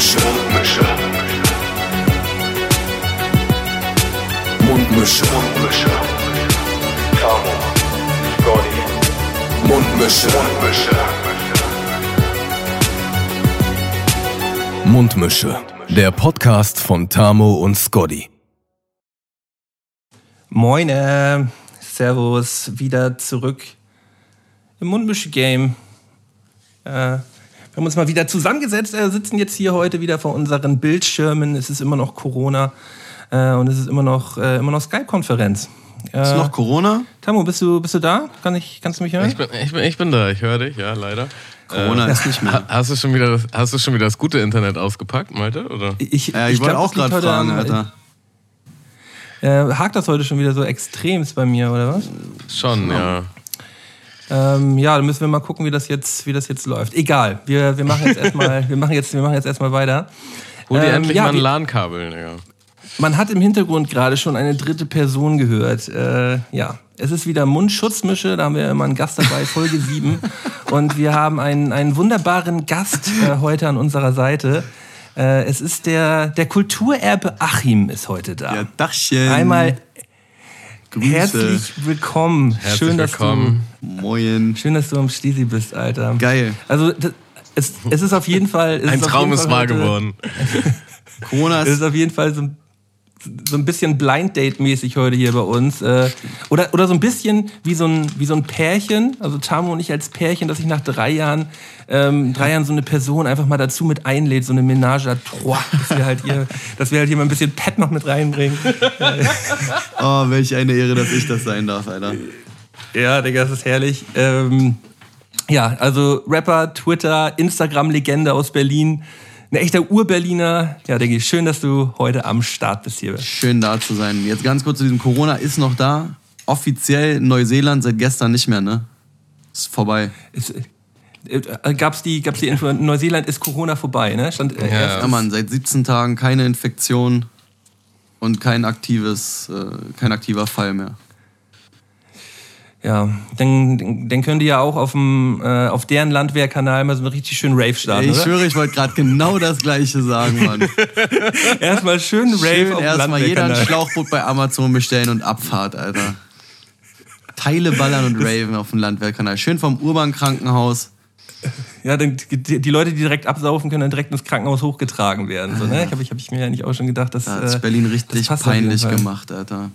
Mundmische. Mundmische. Mundmische. Mundmische. Tamo. Scotty. Mundmische. Mundmische. Mundmische. Der Podcast von Tamo und Scotty. Moine, Servus, wieder zurück im Mundmische-Game. Äh, wir haben uns mal wieder zusammengesetzt, äh, sitzen jetzt hier heute wieder vor unseren Bildschirmen. Es ist immer noch Corona äh, und es ist immer noch, äh, immer noch Skype-Konferenz. Ist noch Corona? Tamo, bist du, bist du da? Kann ich, kannst du mich hören? Ich bin, ich bin, ich bin da, ich höre dich, ja, leider. Corona ist nicht mehr. Ha- Hast du, schon wieder das, hast du schon wieder das gute Internet ausgepackt, Malte? Oder? ich, Ja, ich, wollte auch gerade fragen, am- Alter. Äh, hakt das heute schon wieder so extremst bei mir, oder was? Schon, ja. Ähm, ja, dann müssen wir mal gucken, wie das jetzt, wie das jetzt läuft. Egal, wir, wir machen jetzt erstmal, wir machen jetzt, wir machen jetzt erstmal weiter. Hol dir Ähm, endlich ja, mal ein LAN-Kabel, Digga. Man hat im Hintergrund gerade schon eine dritte Person gehört. Äh, ja, es ist wieder Mundschutzmische, da haben wir immer einen Gast dabei, Folge 7. Und wir haben einen, einen wunderbaren Gast äh, heute an unserer Seite. Äh, es ist der, der Kulturerbe Achim ist heute da. Ja, Dachchen. Einmal Grüße. herzlich willkommen. Herzlich schön, dass willkommen. Moin. Du, schön, dass du am Stisi bist, Alter. Geil. Also das, es, es ist auf jeden Fall... Es Ein Traum ist wahr geworden. Corona Es ist ist auf jeden Fall so, ein- so ein bisschen Blind Date-mäßig heute hier bei uns. Äh, oder, oder so ein bisschen wie so ein, wie so ein Pärchen, also Tamo und ich als Pärchen, dass ich nach drei Jahren, ähm, drei Jahren so eine Person einfach mal dazu mit einlädt, so eine Ménage à trois, dass wir halt hier, dass wir halt hier mal ein bisschen Pet noch mit reinbringen. Oh, welch eine Ehre, dass ich das sein darf, Alter. Ja, Digga, das ist herrlich. Ähm, ja, also Rapper, Twitter, Instagram-Legende aus Berlin. Ein echter Ur-Berliner. Ja, Diggi, schön, dass du heute am Start bist hier. Schön da zu sein. Jetzt ganz kurz zu diesem Corona ist noch da. Offiziell Neuseeland seit gestern nicht mehr, ne? Ist vorbei. Ist, äh, gab's die, gab's die Info, in Neuseeland ist Corona vorbei, ne? Stand, äh, Ja. erst- Ja, Mann, seit 17 Tagen keine Infektion und kein aktives, äh, kein aktiver Fall mehr. Ja. Dann, dann können die ja auch auf, dem, äh, auf deren Landwehrkanal mal so einen richtig schönen Rave starten, ich oder? schwöre, ich wollte gerade genau das Gleiche sagen, Mann. Erstmal schön Rave Schön auf erstmal jeder ein. Schlauchboot bei Amazon bestellen und Abfahrt, Alter. Teile ballern und raven auf dem Landwehrkanal. Schön vom Urban-Krankenhaus. Ja, dann, die, die Leute, die direkt absaufen, können dann direkt ins Krankenhaus hochgetragen werden. So, ne? Ich habe ich, hab ich mir ja nicht auch schon gedacht, dass. Da hat äh, Berlin das richtig jeden peinlich gemacht, Alter.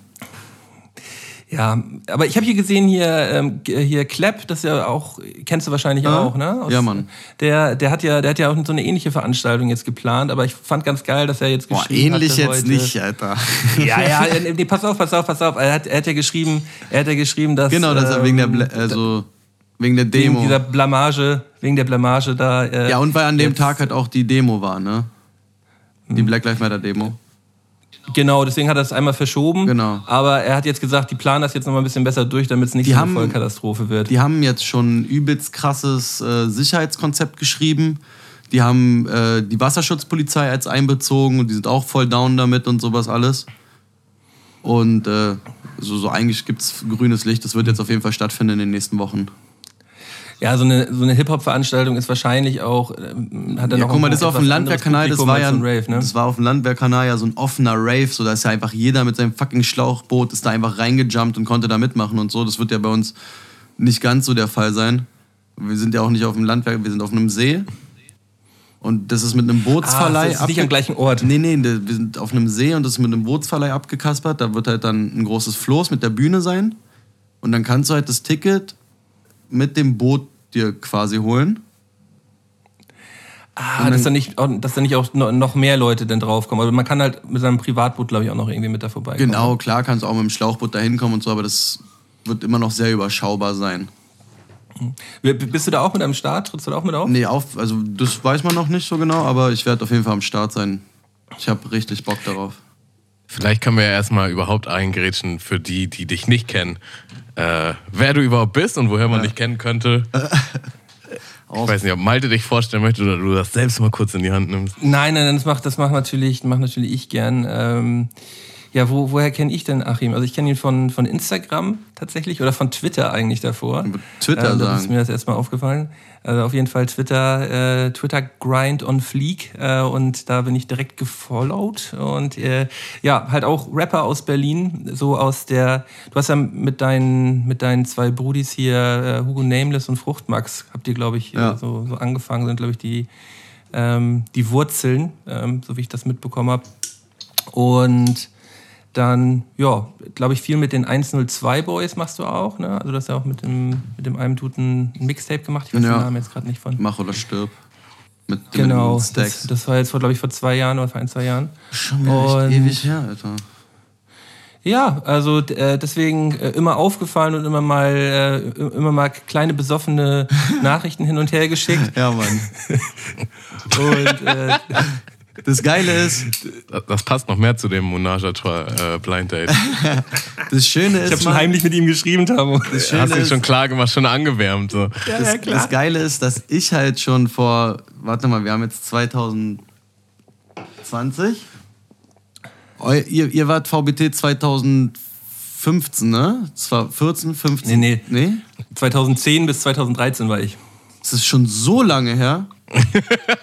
Ja, aber ich habe hier gesehen, hier, ähm, hier Klepp, das ja auch, kennst du wahrscheinlich Ja. auch, ne? Ja, Mann. Der, der, hat ja, der hat ja auch so eine ähnliche Veranstaltung jetzt geplant, aber ich fand ganz geil, dass er jetzt Boah, geschrieben ähnlich hatte jetzt heute, nicht, Alter. Ja, ja, nee, pass auf, pass auf, pass auf. Er hat, er hat ja geschrieben, er hat ja geschrieben, dass. Genau, dass er wegen der, Bla ähm, also, wegen der wegen Demo. dieser Blamage, wegen der Blamage da. Äh, ja, und weil an dem Tag halt auch die Demo war, ne? Die Black Lives Matter Demo. Genau, deswegen hat er es einmal verschoben. Genau. Aber er hat jetzt gesagt, die planen das jetzt noch mal ein bisschen besser durch, damit es nicht Die so eine haben- Vollkatastrophe wird. Die haben jetzt schon ein übelst krasses äh, Sicherheitskonzept geschrieben. Die haben äh, die Wasserschutzpolizei als einbezogen und die sind auch voll down damit und sowas alles. Und äh, so, so eigentlich gibt es grünes Licht. Das wird jetzt auf jeden Fall stattfinden in den nächsten Wochen. Ja, so eine, so eine Hip-Hop-Veranstaltung ist wahrscheinlich auch. ähm, Hat er Ja, noch guck mal, das ist auf dem Landwehrkanal, das war ja, so ein Rave, ne? das war auf dem Landwehrkanal ja so ein offener Rave, so da ist ja einfach jeder mit seinem fucking Schlauchboot ist da einfach reingejumpt und konnte da mitmachen und so. Das wird ja bei uns nicht ganz so der Fall sein. Wir sind ja auch nicht auf dem Landwehr, wir sind auf einem See. Und das ist mit einem Ah, Bootsverleih das ist nicht am gleichen Ort. Nee, nee, wir sind auf einem See und das ist mit einem Bootsverleih abgekaspert. Da wird halt dann ein großes Floß mit der Bühne sein. Und dann kannst du halt das Ticket mit dem Boot dir quasi holen. Ah, dass da nicht, auch- dass da nicht auch no- noch mehr Leute denn draufkommen. Aber man kann halt mit seinem Privatboot, glaube ich, auch noch irgendwie mit da vorbeikommen. Genau, klar kannst du auch mit dem Schlauchboot da hinkommen und so, aber das wird immer noch sehr überschaubar sein. B- Bist du da auch mit am Start? Trittst du da auch mit auf? Nee, auf, also das weiß man noch nicht so genau, aber ich werde auf jeden Fall am Start sein. Ich habe richtig Bock darauf. Vielleicht können wir ja erstmal überhaupt eingrätschen für die, die dich nicht kennen. Äh, wer du überhaupt bist und woher man dich kennen könnte. Ich weiß nicht, ob Malte dich vorstellen möchte oder du das selbst mal kurz in die Hand nimmst. Nein, nein, nein, das macht, das macht natürlich, macht natürlich ich gern. Ähm, Ja, wo, woher kenne ich denn Achim? Also ich kenne ihn von, von Instagram tatsächlich oder von Twitter eigentlich davor. Twitter da sagen. ist mir das erstmal aufgefallen. Also auf jeden Fall Twitter, äh, Twitter Grind on Fleek äh, und da bin ich direkt gefollowt und äh, ja, halt auch Rapper aus Berlin, so aus der, du hast ja mit deinen, mit deinen zwei Brudis hier, äh, Hugo Nameless und Fruchtmax, habt ihr glaube ich Ja. äh, so, so angefangen, sind glaube ich die, ähm, die Wurzeln, ähm, so wie ich das mitbekommen habe. Und dann, ja, glaube ich, viel mit den 102 Boys machst du auch, ne? Also du hast ja auch mit dem, mit dem einen Tuten ein Mixtape gemacht. Ich weiß Ja. den Namen jetzt gerade nicht von. Mach oder stirb. Mit, Genau, mit das, Stacks. das war jetzt glaube ich, vor zwei Jahren oder vor ein, zwei Jahren. Schon wieder ewig her, Alter. Ja, also äh, deswegen äh, immer aufgefallen und immer mal, äh, immer mal kleine besoffene Nachrichten hin und her geschickt. Ja, Mann. Und äh, Das Geile ist, Das, das passt noch mehr zu dem Monage äh, Blind Date. das Schöne ist, ich habe schon heimlich mit ihm geschrieben, Tamo. das Du Schöne hast ihn schon klar gemacht, schon angewärmt. So. das, das Geile ist, dass ich halt schon vor, warte mal, wir haben jetzt 2020. Eu, ihr, ihr wart VBT 2015, ne? Das war 14, 15. Nee, Nee? 2010 bis 2013 war ich. Das ist schon so lange her.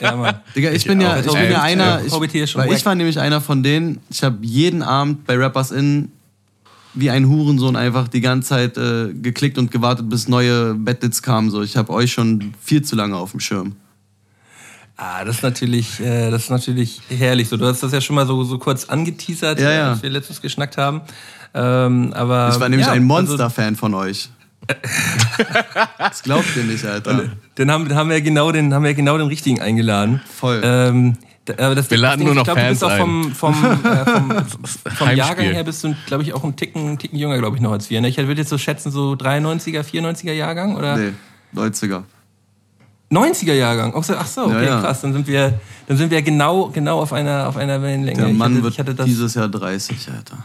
Ja, Mann. Digga, ich, bin ja, ich bin ja einer, ich, weil ich war nämlich einer von denen, ich habe jeden Abend bei Rappers In wie ein Hurensohn einfach die ganze Zeit äh, geklickt und gewartet, bis neue Battles kamen. So, ich habe euch schon viel zu lange auf dem Schirm. Ah, das ist natürlich, äh, das ist natürlich herrlich. So, du hast das ja schon mal so, so kurz angeteasert, Ja, äh, ja. als wir letztens geschnackt haben. Ähm, aber Ich war nämlich ja, ein also, Monster-Fan von euch. das glaubt ihr nicht, Alter. Dann haben, haben wir genau den, haben wir genau den richtigen eingeladen. Voll. Ähm, aber das, Wir laden das nur noch ich glaub, du bist Fans auch vom, vom, äh, vom, vom. Jahrgang her bist du, glaube ich, auch ein Ticken, einen Ticken jünger, glaube ich, noch als wir. Ne? Ich würde jetzt so schätzen, so 93er, 94er Jahrgang oder Nee, 90er. 90er Jahrgang. Ach so, ach so, okay, Ja, ja. krass. Dann sind wir, dann sind wir genau, genau auf einer, auf einer Wellenlänge. Der Ich Mann hatte, wird ich hatte das, dieses Jahr 30, Alter.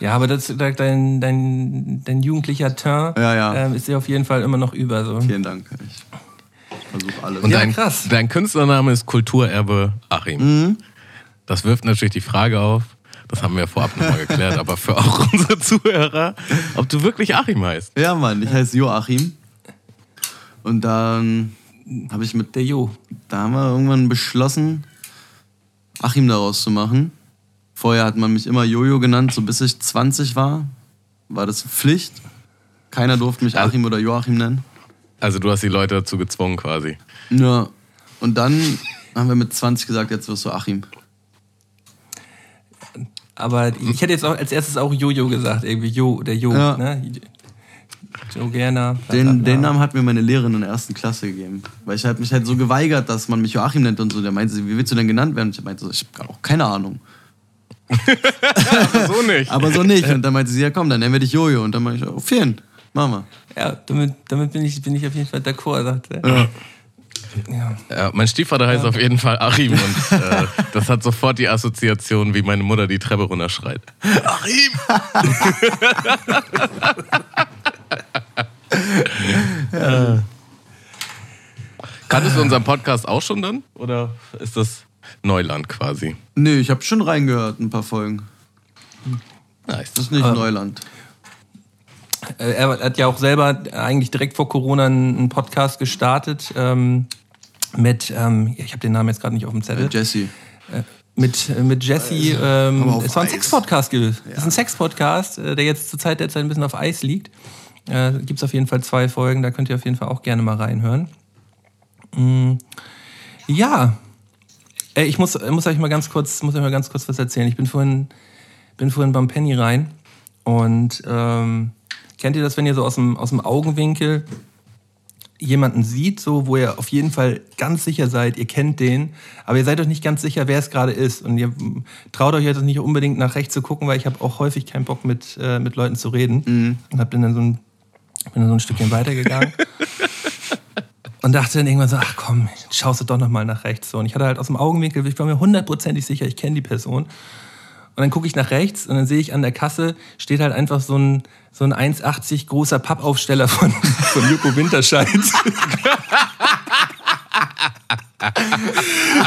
Ja, aber das, da- dein, dein, dein jugendlicher Teint Ja, ja. Ähm, ist dir auf jeden Fall immer noch über. So. Vielen Dank. Ich versuche alles. Und Ja, dein, krass. dein Künstlername ist Kulturerbe Achim. Mhm. Das wirft natürlich die Frage auf, das haben wir vorab nochmal geklärt, aber für auch unsere Zuhörer, ob du wirklich Achim heißt. Ja, Mann, ich heiße Joachim. Und dann habe ich mit Der Jo. Da haben wir irgendwann beschlossen, Achim daraus zu machen. Vorher hat man mich immer Jojo genannt, so bis ich 20 war. War das Pflicht. Keiner durfte mich Achim oder Joachim nennen. Also du hast die Leute dazu gezwungen quasi. Ja. Und dann haben wir mit 20 gesagt, jetzt wirst du Achim. Aber ich hätte jetzt auch als erstes auch Jojo gesagt, irgendwie Jo, der Jo. Ja. Ne? Joe Gerner. Den, den Namen hat mir meine Lehrerin in der ersten Klasse gegeben. Weil ich halt mich halt so geweigert, dass man mich Joachim nennt und so. Der meinte, sie, wie willst du denn genannt werden? Und ich meinte so, ich habe auch keine Ahnung. so nicht. Aber so nicht. Und dann meinte sie, ja komm, dann nennen wir dich Jojo. Und dann meinte ich, oh, vielen. Mama. Ja, damit, damit bin, ich, bin ich auf jeden Fall d'accord, sagt er. Ja. Ja. Ja, mein Stiefvater heißt auf jeden Fall Achim und äh, das hat sofort die Assoziation, wie meine Mutter die Treppe runterschreit. Achim! Äh. Kanntest du unseren Podcast auch schon dann? Oder ist das Neuland quasi? Nee, ich habe schon reingehört, ein paar Folgen. Nice. Das ist nicht Neuland. Äh, Er hat ja auch selber eigentlich direkt vor Corona einen Podcast gestartet ähm, mit, ähm, ich habe den Namen jetzt gerade nicht auf dem Zettel, Jesse. mit, äh, mit Jesse. Ähm, Aber auf es war ein. Sex-Podcast. gewesen. Das ist ein Sex-Podcast, äh, der jetzt zur Zeit der Zeit ein bisschen auf Eis liegt. Äh, Gibt es auf jeden Fall zwei Folgen, da könnt ihr auf jeden Fall auch gerne mal reinhören. Mm, ja, äh, ich muss, muss euch mal ganz kurz, muss euch mal ganz kurz was erzählen. Ich bin vorhin, bin vorhin beim Penny rein und ähm, kennt ihr das, wenn ihr so aus dem, aus dem Augenwinkel jemanden sieht, so wo ihr auf jeden Fall ganz sicher seid, ihr kennt den, aber ihr seid euch nicht ganz sicher, wer es gerade ist und ihr traut euch jetzt nicht unbedingt nach rechts zu gucken, weil ich habe auch häufig keinen Bock mit äh, mit Leuten zu reden und hab dann so ein bin dann so ein Stückchen weitergegangen und dachte dann irgendwann so, ach komm, schaust du doch noch mal nach rechts so und ich hatte halt aus dem Augenwinkel, ich war mir hundertprozentig sicher, ich kenne die Person und dann gucke ich nach rechts und dann sehe ich an der Kasse steht halt einfach so ein, so ein 1,80 großer Pappaufsteller von, von Joko Winterscheid.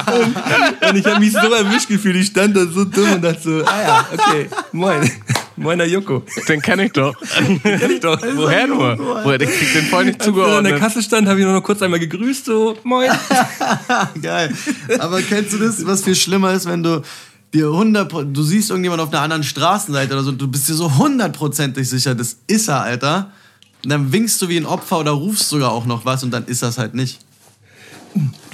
und, und ich habe mich so erwischt gefühlt. Ich stand da so dumm und dachte so, ah ja, okay, moin. Moiner Joko. Den kenne ich doch. Den kenn ich doch. Woher nur? Woher? Ich krieg den voll nicht Als er zugeordnet. an der Kasse stand, habe ich nur noch kurz einmal gegrüßt, so, moin. Geil. Aber kennst du das, was viel schlimmer ist, wenn du dir 100, du siehst irgendjemand auf einer anderen Straßenseite oder so, du bist dir so hundertprozentig sicher, das ist er, Alter. Und dann winkst du wie ein Opfer oder rufst sogar auch noch was und dann ist das halt nicht.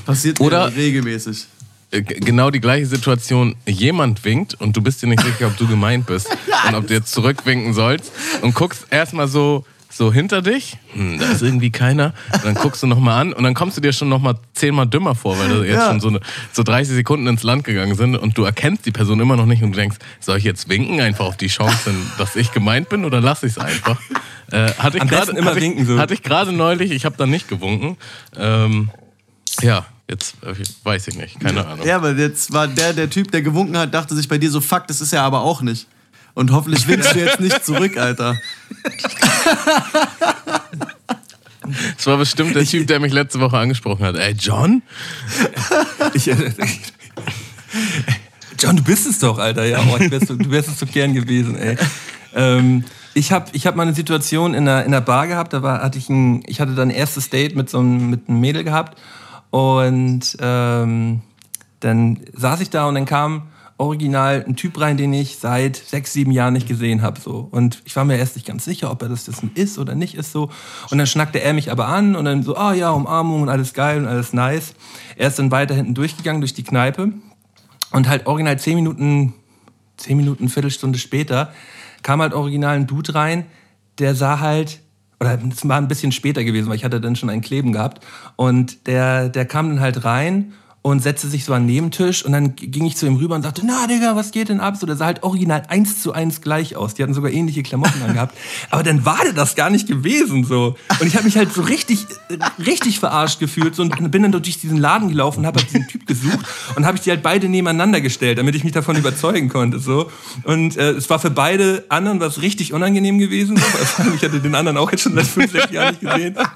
Passiert Oder- regelmäßig. Äh, genau die gleiche Situation. Jemand winkt und du bist dir nicht sicher, ob du gemeint bist und ob du jetzt zurückwinken sollst und guckst erstmal so so hinter dich. Hm, da ist irgendwie keiner. Und dann guckst du nochmal an und dann kommst du dir schon nochmal zehnmal dümmer vor, weil da jetzt Ja. schon so, eine, so 30 Sekunden ins Land gegangen sind und du erkennst die Person immer noch nicht und du denkst, soll ich jetzt winken, einfach auf die Chance, dass ich gemeint bin oder lass ich es einfach? Äh, hatte ich gerade- immer hatte ich- winken so. Hatte ich gerade neulich, ich habe dann nicht gewunken. Ähm, ja, jetzt äh, weiß ich nicht, keine Ahnung. Ja, aber jetzt war der, der Typ, der gewunken hat, dachte sich bei dir so, fuck, das ist er aber auch nicht. Und hoffentlich winkst du jetzt nicht zurück, Alter. Das war bestimmt der Typ, der mich letzte Woche angesprochen hat. Ey, John? Ich, äh, John, du bist es doch, Alter. Ja, oh, ich wärst, du wärst es so gern gewesen, ey. Ähm, ich habe ich hab mal eine Situation in einer, in einer Bar gehabt, da war, hatte ich ein, ich hatte dann ein erstes Date mit so einem, mit einem Mädel gehabt und ähm, dann saß ich da und dann kam original ein Typ rein, den ich seit sechs, sieben Jahren nicht gesehen habe. So. Und ich war mir erst nicht ganz sicher, ob er das, das ist oder nicht ist. so. Und dann schnackte er mich aber an und dann so, ah ja, Umarmung und alles geil und alles nice. Er ist dann weiter hinten durchgegangen durch die Kneipe und halt original zehn Minuten, zehn Minuten, Viertelstunde später kam halt original ein Dude rein, der sah halt, oder es war ein bisschen später gewesen, weil ich hatte dann schon einen Kleben gehabt. Und der, der kam dann halt rein und setzte sich so an den Nebentisch und dann ging ich zu ihm rüber und sagte, na Digga, was geht denn ab? So, der sah halt original eins zu eins gleich aus. Die hatten sogar ähnliche Klamotten angehabt. Aber dann war der das gar nicht gewesen so. Und ich habe mich halt so richtig, richtig verarscht gefühlt so, und bin dann durch diesen Laden gelaufen und habe halt diesen Typ gesucht und habe ich die halt beide nebeneinander gestellt, damit ich mich davon überzeugen konnte. So. Und äh, es war für beide anderen was richtig unangenehm gewesen. So, allem ich hatte den anderen auch jetzt schon seit fünf, sechs Jahren nicht gesehen.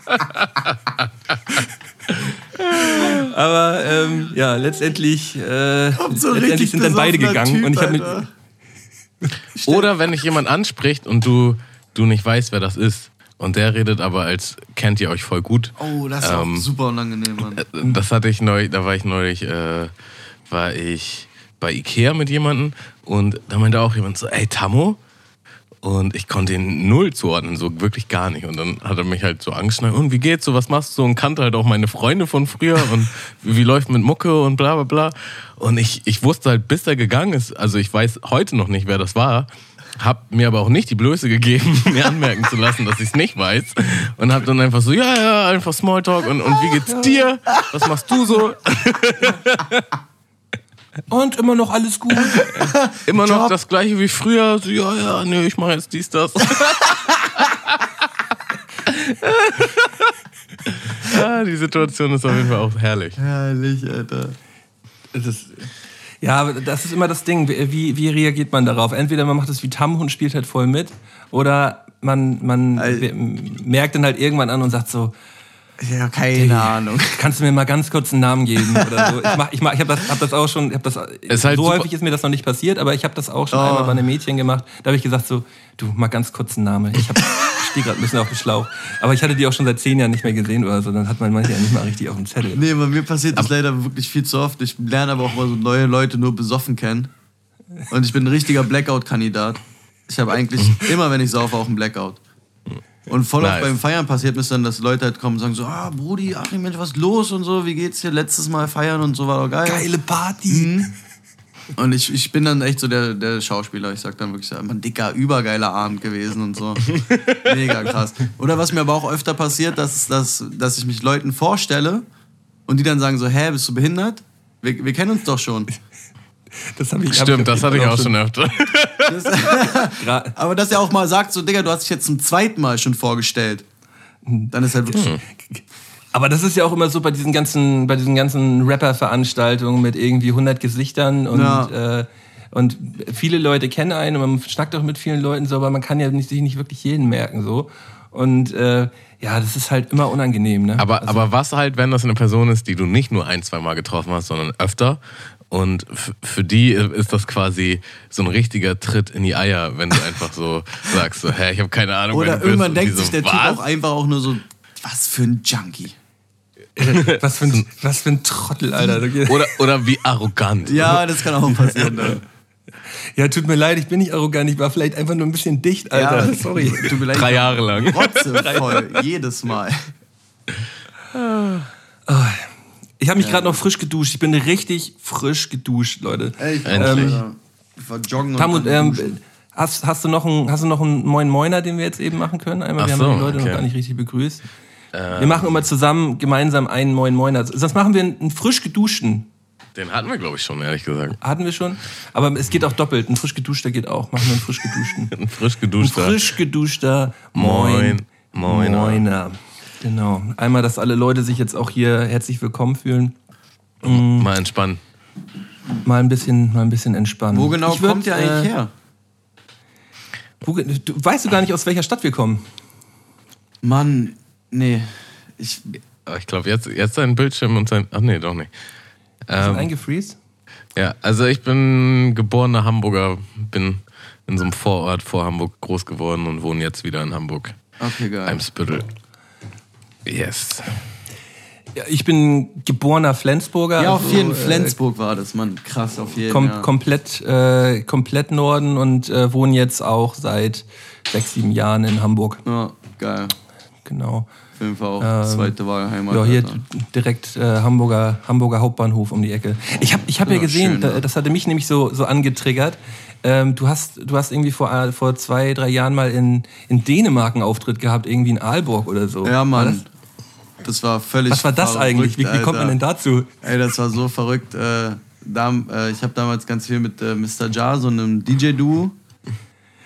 Aber ähm, ja, letztendlich, äh, so letztendlich sind dann beide gegangen Typ, und ich habe mich Alter. Oder wenn dich jemand anspricht und du, du nicht weißt, wer das ist. Und der redet aber, als kennt ihr euch voll gut. Oh, das ist Ähm, auch super unangenehm, Mann. Das hatte ich neulich, da war ich neulich, äh, war ich bei Ikea mit jemandem und da meinte auch jemand so, ey Tammo? Und ich konnte ihn null zuordnen, so wirklich gar nicht. Und dann hat er mich halt so angeschnallt, und wie geht's so, was machst du? Und kannte halt auch meine Freunde von früher und wie, wie läuft mit Mucke und bla bla bla. Und ich, ich wusste halt, bis er gegangen ist, also ich weiß heute noch nicht, wer das war, hab mir aber auch nicht die Blöße gegeben, mir anmerken zu lassen, dass ich es nicht weiß. Und hab dann einfach so, ja, ja, einfach Smalltalk und, und wie geht's dir? Was machst du so? und immer noch alles gut. Immer noch das gleiche wie früher. So, ja, ja, nee, ich mache jetzt dies, das. ja, die Situation ist auf jeden Fall auch herrlich. Herrlich, Alter. Das ja, das ist immer das Ding. Wie, wie reagiert man darauf? Entweder man macht es wie Tam und spielt halt voll mit, oder man, man merkt dann halt irgendwann an und sagt so, Ja, keine Ahnung. kannst du mir mal ganz kurz einen Namen geben oder so. Ich mach, ich mach, ich habe das, hab das auch schon, ich hab das, Ist halt so super- häufig ist mir das noch nicht passiert, aber ich habe das auch schon Oh. einmal bei einem Mädchen gemacht. Da habe ich gesagt so, du mal ganz kurz einen Namen. Ich, hab- ich stehe gerade ein bisschen auf dem Schlauch, aber ich hatte die auch schon seit zehn Jahren nicht mehr gesehen oder so. Dann hat man manche ja nicht mal richtig auf dem Zettel. Nee, bei mir passiert das leider wirklich viel zu oft. Ich lerne aber auch mal so neue Leute nur besoffen kennen. Und ich bin ein richtiger Blackout-Kandidat. Ich habe eigentlich immer, wenn ich saufe, auch einen Blackout. Und voll oft Nice. beim Feiern passiert mir dann, dass Leute halt kommen und sagen so, ah, Brudi, Achim, Mensch, was ist los und so, wie geht's dir? Letztes Mal feiern und so, war doch geil. Geile Party. Mhm. Und ich, ich bin dann echt so der, der Schauspieler. Ich sag dann wirklich, so, ein dicker, übergeiler Abend gewesen und so. Mega krass. Oder was mir aber auch öfter passiert, dass, dass, dass ich mich Leuten vorstelle und die dann sagen so, hä, bist du behindert? Wir, wir kennen uns doch schon. Das hab ich, Stimmt, das hatte ich auch schon öfter. gra- Aber dass er auch mal sagt, so, Digga, du hast dich jetzt zum zweiten Mal schon vorgestellt. Dann ist halt wirklich. Aber das ist ja auch immer so bei diesen ganzen, bei diesen ganzen Rapper-Veranstaltungen mit irgendwie 100 Gesichtern und, Ja. äh, und viele Leute kennen einen und man schnackt auch mit vielen Leuten so, aber man kann ja nicht, sich nicht wirklich jeden merken so. Und äh, ja, das ist halt immer unangenehm. Ne? Aber, also, aber was halt, wenn das eine Person ist, die du nicht nur ein, zwei Mal getroffen hast, sondern öfter? Und für die ist das quasi so ein richtiger Tritt in die Eier, wenn du einfach so sagst, so, hä, ich habe keine Ahnung. Oder irgendwann denkt sich so, der Typ was? auch einfach auch nur so, was für ein Junkie. was, für ein, was für ein Trottel, Alter. Oder, oder wie arrogant. Ja, das kann auch passieren. Ne? Ja, tut mir leid, ich bin nicht arrogant, ich war vielleicht einfach nur ein bisschen dicht, Alter. Ja, Sorry. Tut mir leid. Drei Jahre lang. Rotzevoll, jedes Mal. Ich habe mich gerade noch frisch geduscht. Ich bin richtig frisch geduscht, Leute. Ey, ich, Endlich. ähm, ich war joggen Tam und ähm, hast, hast, du noch einen, hast du noch einen Moin Moiner, den wir jetzt eben machen können? Einmal, Ach wir so, haben die Leute okay. noch gar nicht richtig begrüßt. wir machen immer zusammen gemeinsam einen Moin Moiner. Sonst machen wir einen, frisch geduschten. Den hatten wir, glaube ich, schon, ehrlich gesagt. Hatten wir schon. Aber es geht auch doppelt. Ein frisch geduschter geht auch. Machen wir einen frisch geduschten. Ein frisch Ein geduschter. frisch geduschter Moin. Moin. Moiner. Moiner. Genau. Einmal, dass alle Leute sich jetzt auch hier herzlich willkommen fühlen. Mal entspannen. Mal ein bisschen, mal ein bisschen entspannen. Wo genau würd, kommt ihr eigentlich äh, her? Wo, du, weißt du gar nicht, aus welcher Stadt wir kommen? Mann, nee. Ich, Aber Ich glaube, jetzt, jetzt sein Bildschirm und sein. Ach nee, doch nicht. Ähm, Eingefreeze? ja, also ich bin geborener Hamburger, bin in so einem Vorort vor Hamburg groß geworden und wohne jetzt wieder in Hamburg. okay, geil. Eimsbüttel. Yes. Ja, ich bin geborener Flensburger. ja, auf also, jeden äh, Flensburg war das, Mann. Krass, auf jeden Kom ja. komplett, äh, komplett Norden und äh, wohne jetzt auch seit sechs, sieben Jahren in Hamburg. Ja, geil. Genau. Auf jeden Fall auch zweite Wahlheimat. Ja, hier Alter. direkt äh, Hamburger, Hamburger Hauptbahnhof um die Ecke. Ich habe ich hab ja, Ja, gesehen, schön, da, ja. das hatte mich nämlich so, so angetriggert. Ähm, du, hast, du hast irgendwie vor, äh, vor zwei, drei Jahren mal in, in Dänemark einen Auftritt gehabt, irgendwie in Aalborg oder so. Ja, War Mann. Das? War völlig Was war das verrückt, eigentlich? Wie, wie kommt man denn dazu? Ey, das war so verrückt. Äh, da, äh, ich habe damals ganz viel mit äh, Mr. Jar, so einem DJ-Duo.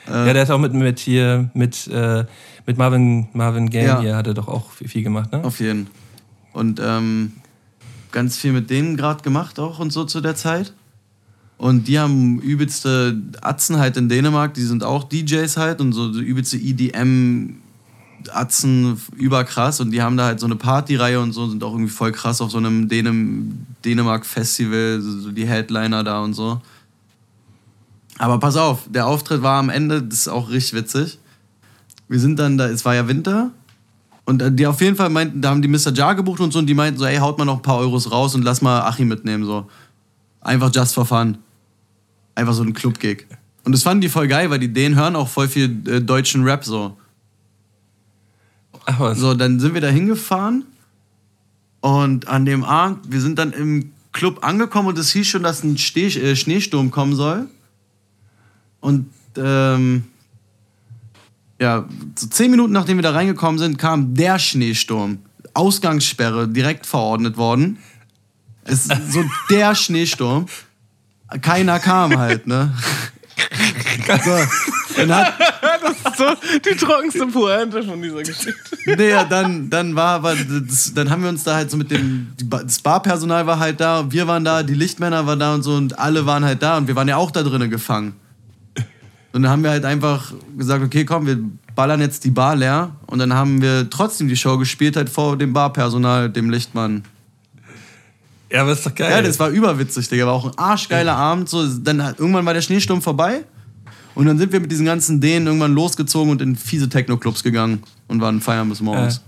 Ja, der hat auch mit, mit hier, mit, äh, mit Marvin, Marvin Gaye Ja. hier, hat er doch auch viel, viel gemacht, ne? Auf jeden. Und ähm, ganz viel mit denen gerade gemacht auch und so zu der Zeit. Und die haben übelste Atzen halt in Dänemark, die sind auch DJs halt und so übelste EDM Atzen überkrass und die haben da halt so eine Partyreihe und so sind auch irgendwie voll krass auf so einem Dänem Dänemark Festival, so die Headliner da und so. Aber pass auf, der Auftritt war am Ende, das ist auch richtig witzig. Wir sind dann da, es war ja Winter und äh, die auf jeden Fall meinten, da haben die Mr. Jar gebucht und so und die meinten so, ey, haut mal noch ein paar Euros raus und lass mal Achim mitnehmen, so. Einfach just for fun. Einfach so ein Club-Gig. Und das fanden die voll geil, weil die denen hören auch voll viel äh, deutschen Rap so. Was. So, dann sind wir da hingefahren und an dem Abend, wir sind dann im Club angekommen und es hieß schon, dass ein Steh äh, Schneesturm kommen soll. Und ähm, ja, so zehn Minuten nachdem wir da reingekommen sind, kam der Schneesturm. Ausgangssperre direkt verordnet worden. Es ist so der Schneesturm. Keiner kam halt, ne? So, dann hat, So, die trockenste Pointe von dieser Geschichte. Nee, ja, dann, dann war aber, das, dann haben wir uns da halt so mit dem, das Barpersonal war halt da, wir waren da, die Lichtmänner waren da und so und alle waren halt da und wir waren ja auch da drinnen gefangen. Und dann haben wir halt einfach gesagt, okay, komm, wir ballern jetzt die Bar leer und dann haben wir trotzdem die Show gespielt halt vor dem Barpersonal, dem Lichtmann. Ja, aber ist doch geil. Ja, das war überwitzig, Digga, war auch ein arschgeiler Abend, so, dann hat- irgendwann war der Schneesturm vorbei und dann sind wir mit diesen ganzen Dänen irgendwann losgezogen und in fiese Techno-Clubs gegangen und waren feiern bis morgens.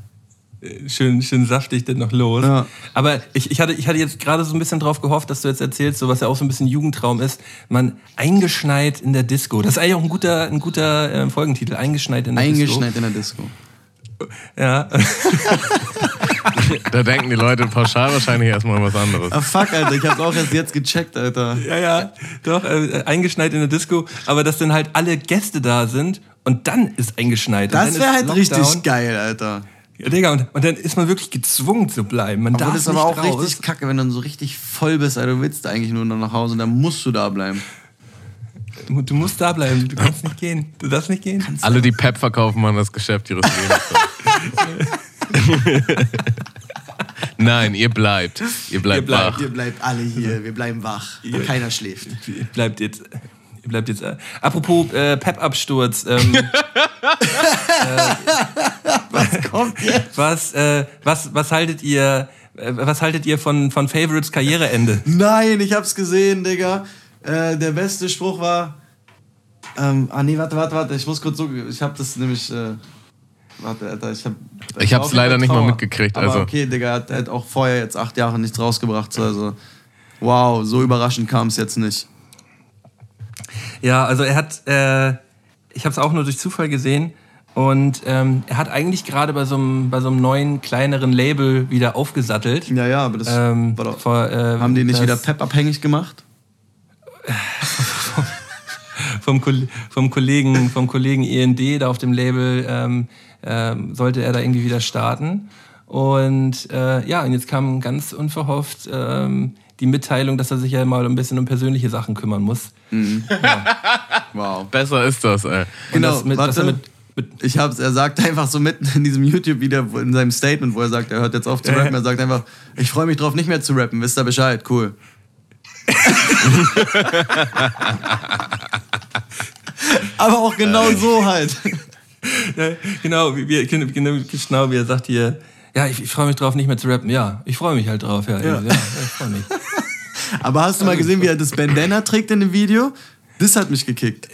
schön, schön saftig dann noch los. Ja. Aber ich, ich, hatte, ich hatte jetzt gerade so ein bisschen drauf gehofft, dass du jetzt erzählst, so was ja auch so ein bisschen Jugendtraum ist, man eingeschneit in der Disco. Das ist eigentlich auch ein guter, ein guter äh, Folgentitel, eingeschneit in der Eingeschneit in der Disco. Ja. Da denken die Leute pauschal wahrscheinlich erstmal was anderes. Ah, fuck, Alter, ich hab's auch erst jetzt gecheckt, Alter. ja, ja, doch, äh, eingeschneit in der Disco, aber dass dann halt alle Gäste da sind und dann ist eingeschneit. Das wäre halt Lockdown. richtig geil, Alter. Ja, Digga, und, und dann ist man wirklich gezwungen zu bleiben. Man Aber darf das ist aber nicht auch raus. richtig kacke, wenn du dann so richtig voll bist, Alter. Du willst eigentlich nur noch nach Hause und dann musst du da bleiben. Du musst da bleiben, du kannst nicht gehen. Du darfst nicht gehen. Alle, die Pep verkaufen, machen das Geschäft ihres Lebens. Nein, ihr bleibt. Ihr bleibt Ihr bleibt. wach. Ihr bleibt alle hier, wir bleiben wach. Keiner schläft. Bleibt jetzt, Ihr bleibt jetzt. Äh, apropos äh, Pep-Absturz. Ähm, äh, was kommt jetzt? Was, äh, was, was haltet ihr? äh, Was haltet ihr von, von Favorites Karriereende? Nein, ich hab's gesehen, Digga. Äh, der beste Spruch war. Ähm, ah, nee, warte, warte, warte. Ich muss kurz so. Ich hab das nämlich. Äh, warte, Alter, ich hab. Ich hab's leider nicht mal mitgekriegt, Aber also. okay, Digga, er hat, hat auch vorher jetzt acht Jahre nichts rausgebracht. So, also. Wow, so überraschend kam es jetzt nicht. Ja, also er hat, äh, ich habe es auch nur durch Zufall gesehen und ähm, er hat eigentlich gerade bei so einem bei so einem neuen kleineren Label wieder aufgesattelt. Ja, ja, aber das Ähm, war doch. vor, ähm, haben die nicht das- wieder Pep abhängig gemacht? vom, vom Kollegen vom Kollegen END da auf dem Label ähm, ähm, sollte er da irgendwie wieder starten und äh, ja und jetzt kam ganz unverhofft ähm, die Mitteilung, dass er sich ja mal ein bisschen um persönliche Sachen kümmern muss. Wow. Besser ist das, ey. Genau, das mit, er warte. mit, mit Ich hab's, er sagt einfach so mitten in diesem YouTube-Video, wo- in seinem Statement, wo er sagt, er hört jetzt auf zu rappen, er sagt einfach, ich freue mich drauf, nicht mehr zu rappen, wisst ihr Bescheid, cool. Aber auch genau so halt. Ja, genau, wie, wie, genau, genau wie er sagt hier, ja, ich, ich freue mich drauf, nicht mehr zu rappen. Ja, ich freue mich halt drauf. Ja, ja. ja, ich freue mich. Aber hast du mal gesehen, wie er das Bandana trägt in dem Video? Das hat mich gekickt.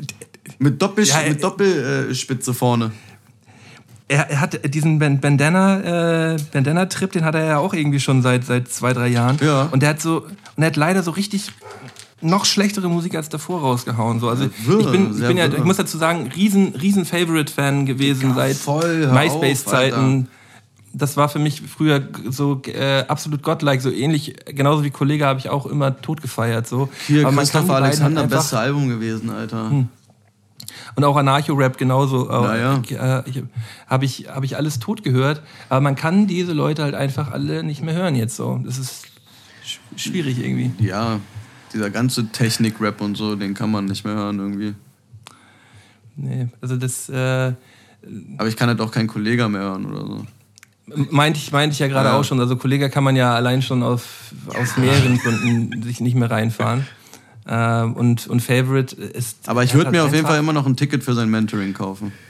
Mit, Doppel, Ja, er- mit Doppelspitze vorne. Er, er hat diesen Ban- Bandana, äh, Bandana-Trip, den hat er ja auch irgendwie schon seit, seit zwei, drei Jahren. Ja. Und der hat so, und er hat leider so richtig noch schlechtere Musik als davor rausgehauen. So. Also wirr, ich bin, ich bin ja, ich muss dazu sagen, riesen, riesen Favorite-Fan gewesen Ja, seit MySpace-Zeiten. Das war für mich früher so äh, absolut godlike, so ähnlich, genauso wie Kollege habe ich auch immer tot gefeiert. So. Hier, Aber Christopher Alexander, beste Album gewesen, Alter. Und auch Anarcho-Rap genauso. Ja, ja. Ich, äh, ich, Habe ich, hab ich alles tot gehört. Aber man kann diese Leute halt einfach alle nicht mehr hören jetzt so. Das ist sch- schwierig irgendwie. Ja, dieser ganze Technik-Rap und so, den kann man nicht mehr hören irgendwie. Nee, also das äh, Aber ich kann halt auch keinen Kollege mehr hören oder so. meinte ich, meinte ich ja gerade Ja. auch schon. Also Kollege kann man ja allein schon auf, aus mehreren Gründen sich nicht mehr reinfahren. Ähm, und, und Favorite ist. Aber ich würde mir halt auf jeden Fall immer noch ein Ticket für sein Mentoring kaufen.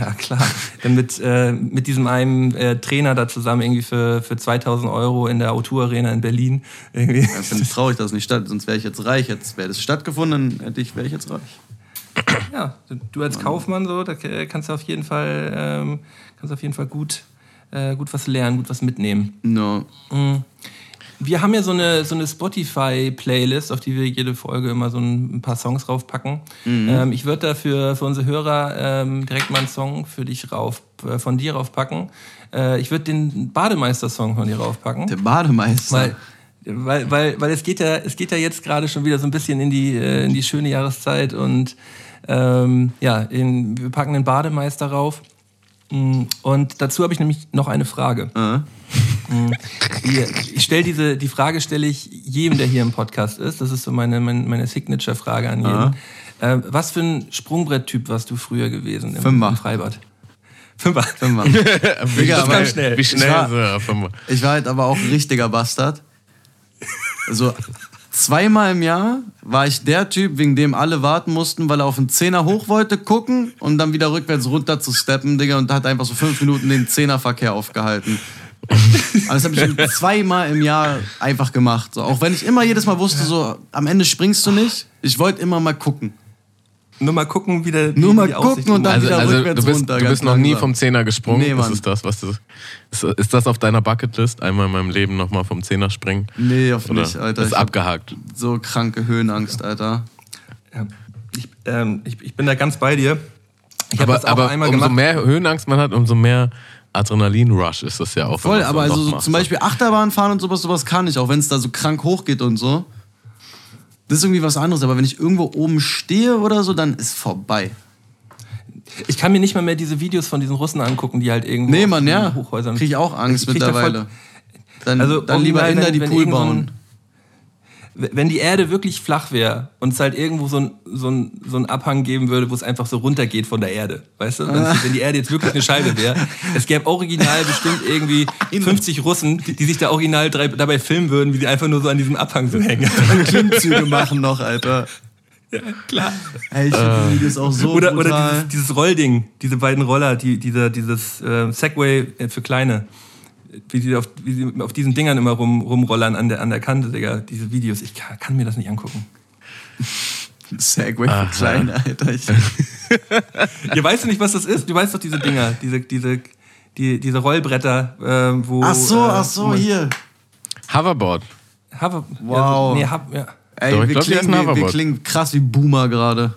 Ja, klar. Dann mit, äh, mit diesem einen äh, Trainer da zusammen irgendwie für, für 2000 Euro in der O2 Arena in Berlin. Irgendwie. Ja, finde ich traurig, dass es nicht statt, sonst wäre ich jetzt reich. Jetzt wäre das stattgefunden, hätte ich, wäre ich jetzt reich. Ja, du als Kaufmann so, da kannst du auf jeden Fall, ähm, kannst auf jeden Fall gut, äh, gut was lernen, gut was mitnehmen. No. Wir haben ja so eine, so eine Spotify-Playlist, auf die wir jede Folge immer so ein, paar Songs raufpacken. Ähm, ich würde da für, für unsere Hörer ähm, direkt mal einen Song für dich rauf, äh, von dir raufpacken. Äh, ich würde den Bademeister-Song von dir raufpacken. Der Bademeister. Weil, weil, weil, weil es geht ja, es geht ja jetzt gerade schon wieder so ein bisschen in die, äh, in die schöne Jahreszeit und ähm, ja, in, wir packen den Bademeister rauf. Mm, Und dazu habe ich nämlich noch eine Frage. Äh? Die- Ich stelle diese, die Frage stelle ich jedem, der hier im Podcast ist. Das ist so meine, meine, meine Signature-Frage an jeden. Ähm, was für ein Sprungbrett-Typ warst du früher gewesen im, Fünfer. im Freibad? Fünfer. Wie, Digga, aber- schnell, schnell. wie schnell Ich war- so. Ich war halt aber auch ein richtiger Bastard. Also zweimal im Jahr war ich der Typ, wegen dem alle warten mussten, weil er auf den Zehner hoch wollte, gucken und dann wieder rückwärts runter zu steppen, Digga, und hat einfach so fünf Minuten den Zehnerverkehr aufgehalten. Aber das habe ich zweimal im Jahr einfach gemacht. So. Auch wenn ich immer jedes Mal wusste, so am Ende springst du nicht. Ich wollte immer mal gucken. Nur mal gucken, wie der Nur mal die gucken und dann ist. Also, wieder also rückwärts du bist, runter, du bist noch nie vom Zehner gesprungen. Nee, das Mann. ist das, was du. Ist, ist das auf deiner Bucketlist? Einmal in meinem Leben nochmal vom Zehner springen? Nee, auf Oder nicht, Alter. ist Ich abgehakt. so kranke Höhenangst, Alter. Ja. Ich, ähm, ich, ich bin da ganz bei dir. Ich habe Aber, das auch aber einmal umso gemacht. mehr Höhenangst man hat, umso mehr Adrenalin-Rush ist das ja auch. Voll, aber also so zum Beispiel Achterbahn fahren und sowas, sowas kann ich, auch wenn es da so krank hoch geht und so. Das ist irgendwie was anderes, aber wenn ich irgendwo oben stehe oder so, dann ist vorbei. Ich kann mir nicht mal mehr diese Videos von diesen Russen angucken, die halt irgendwo Nee, Mann, ja. Hochhäusern. Krieg ich auch Angst Ich da mittlerweile. Dann, Also dann lieber Inder wenn- die Pool bauen. Wenn die Erde wirklich flach wäre und es halt irgendwo so ein, so, ein, so ein Abhang geben würde, wo es einfach so runtergeht von der Erde, weißt du? Wenn, wenn die Erde jetzt wirklich eine Scheibe wäre, es gäbe original bestimmt irgendwie 50 Russen, die sich da original dabei filmen würden, wie die einfach nur so an diesem Abhang so hängen. Klimmzüge machen noch, Alter. Ja, klar. Ey, ich die Videos auch so Oder, oder dieses, dieses Rollding, diese beiden Roller, die, dieser, dieses äh, Segway äh, für Kleine. Wie sie auf, wie sie auf diesen Dingern immer rum, rumrollern an der, an der Kante, Digga. Diese Videos. Ich kann, kann mir das nicht angucken. Segway für Kleine, Alter. Ich, Ihr weißt du nicht, was das ist? Du weißt doch diese Dinger, diese, diese, die, diese Rollbretter, äh, wo. ach so, äh, ach so, wo- hier. Hoverboard. Hover, Wow. Ja, nee, hab, ja. Ey, Doch, wir, glaub, die klingen, wir, wir klingen krass wie Boomer gerade.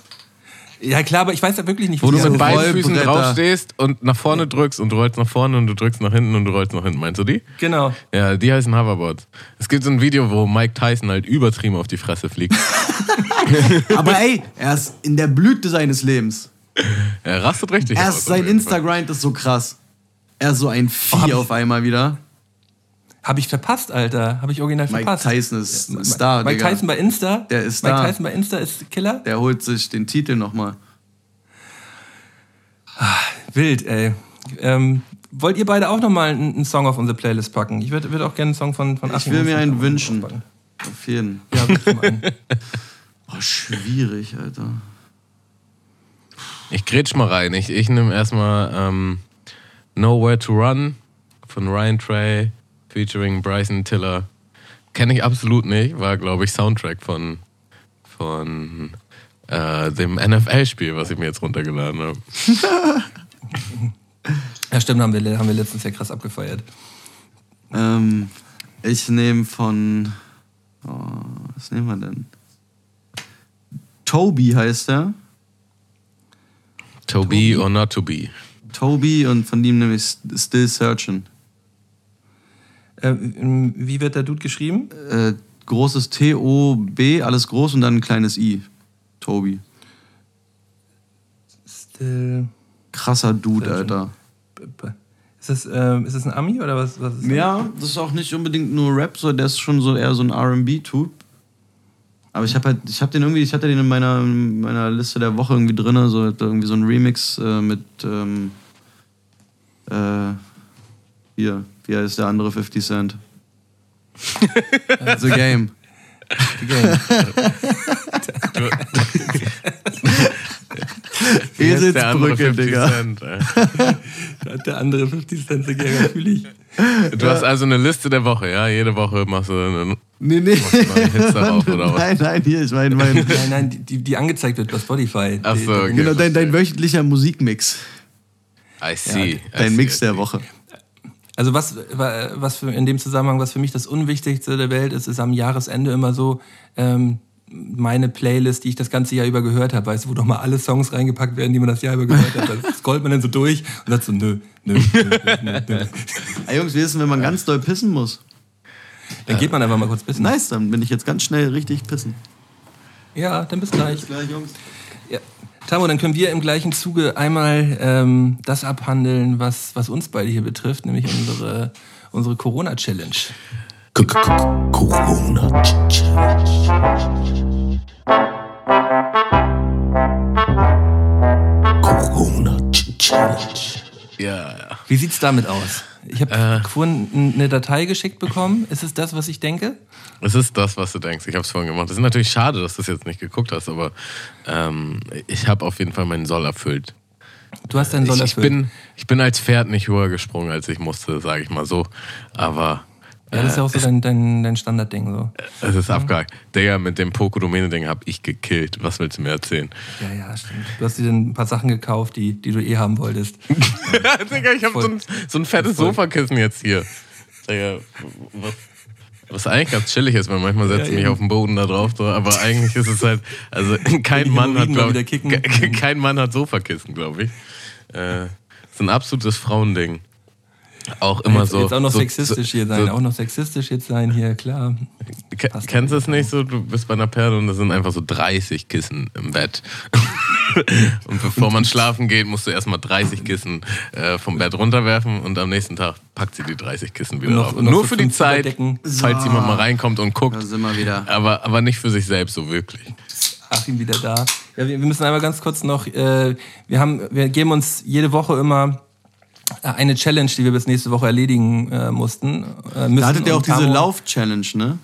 Ja, klar, aber ich weiß ja wirklich nicht, Wo du mit beiden Füßen draufstehst und nach vorne drückst und du rollst nach vorne und du drückst nach hinten und du rollst nach hinten. Meinst du die? Genau. Ja, die heißen Hoverboards. Es gibt so ein Video, wo Mike Tyson halt übertrieben auf die Fresse fliegt. Aber ey, er ist in der Blüte seines Lebens. Er rastet richtig Erst sein. Instagrind ist so krass. Er ist so ein Oh, Vieh ich- auf einmal wieder. Habe ich verpasst, Alter. Habe ich original Mike verpasst. Tyson ist ein Star, Mike Digga. Tyson bei Insta. Der ist Mike da. Tyson bei Insta ist Killer. Der holt sich den Titel nochmal. Wild, ey. Ähm, wollt ihr beide auch nochmal einen, einen Song auf unsere Playlist packen? Ich würde würd auch gerne einen Song von, von Ich Achim will mir einen wünschen. Auf jeden. Ja, bitte mal einen. Oh, schwierig, Alter. Ich grätsch mal rein. Ich, ich nehme erstmal ähm, Nowhere to Run von Ryan Trey featuring Bryson Tiller. Kenne ich absolut nicht, war glaube ich Soundtrack von, von äh, dem NFL-Spiel, was ich mir jetzt runtergeladen habe. Ja, stimmt, haben wir, haben wir letztens ja krass abgefeiert. Ähm, ich nehme von. Oh, was nehmen wir denn? Toby heißt er. To be or not to be. Toby und von dem nehme ich Still Searching. Äh, wie wird der Dude geschrieben? Äh, großes T-O-B, alles groß und dann ein kleines I. Toby. Still. Krasser Dude, Searching. Alter. Ist das, ähm, ist das ein Ami oder was? was ist das? Ja, das ist auch nicht unbedingt nur Rap, so der ist schon so eher so ein R&B-Typ. Aber ich habe halt, ich habe den irgendwie, ich hatte den in meiner, in meiner Liste der Woche irgendwie drin, so irgendwie so ein Remix äh, mit ähm, äh, hier, wie heißt der andere 50 Cent? The Game. Wie heißt der andere Eselsbrücke, 50 Digga. Cent? Der andere 50 Cent The Gang, natürlich. Du hast also eine Liste der Woche, ja? Jede Woche machst du einen Nee, nee. Hits darauf, oder was? Nein, nein, hier, ich meine, mein, Nein, nein, die- die, angezeigt wird bei Spotify. Ach Die- so, okay. genau, dein, dein wöchentlicher Musikmix. I see. I Dein see, Mix I der. Woche. Also was, was für in dem Zusammenhang, was für mich das Unwichtigste der Welt ist, ist am Jahresende immer so ähm, meine Playlist, die ich das ganze Jahr über gehört habe, weißt du, wo doch mal alle Songs reingepackt werden, die man das Jahr über gehört hat. Da scrollt man dann so durch und sagt so, nö, nö, nö, nö, nö. Ey, Jungs, wie ist es, wenn man ganz doll pissen muss? Dann geht man einfach mal kurz pissen. Nice, dann bin ich jetzt ganz schnell richtig pissen. Ja, dann bis gleich. gleich, Jungs. Ja. Tamo, dann können wir im gleichen Zuge einmal ähm, das abhandeln, was, was uns beide hier betrifft, nämlich unsere, unsere Corona-Challenge. Corona Challenge. Corona Challenge. Ja, ja. Wie sieht's damit aus? Ich habe Äh. vorhin eine Datei geschickt bekommen. Ist es das, was ich denke? Es ist das, was du denkst. Ich habe es vorhin gemacht. Es ist natürlich schade, dass du es jetzt nicht geguckt hast, aber ähm, ich habe auf jeden Fall meinen Soll erfüllt. Du hast deinen Soll Ich, ich, erfüllt. bin, ich bin als Pferd nicht höher gesprungen, als ich musste, sage ich mal so. Aber ja, das ist ja auch so dein, dein, dein Standardding. So. es ist abgehakt. Digga, mit dem Pokodomäne-Ding habe ich gekillt. Was willst du mir erzählen? Ja, ja, stimmt. Du hast dir dann ein paar Sachen gekauft, die, die du eh haben wolltest. Digga, ich habe so so ein fettes. Sofakissen jetzt hier. Digga, was, was eigentlich ganz chillig ist, weil manchmal setze ich Ja, mich eben. auf den Boden da drauf, so, aber eigentlich ist es halt, also kein Mann hat, glaub, kein Mann hat Sofakissen, glaube ich. Äh, ist ein absolutes Frauending. Auch immer jetzt, so. jetzt auch noch so, sexistisch hier sein. So, Auch noch sexistisch jetzt sein hier, klar. passt kennst du es nicht so? Du bist bei einer Perle und da sind einfach so 30 Kissen im Bett. und bevor man schlafen geht, musst du erstmal 30 Kissen äh, vom Bett runterwerfen und am nächsten Tag packt sie die 30 Kissen wieder Und noch- auf. und noch Nur so für die Zeit, Überdecken. falls jemand mal reinkommt und guckt. Da sind wir wieder. Aber, aber nicht für sich selbst so wirklich. Achim wieder da. Ja, wir, wir müssen einmal ganz kurz noch, äh, wir haben, wir geben uns jede Woche immer eine Challenge, die wir bis nächste Woche erledigen äh, mussten. Äh, müssen. Da hattet ihr auch diese Lauf-Challenge, ne?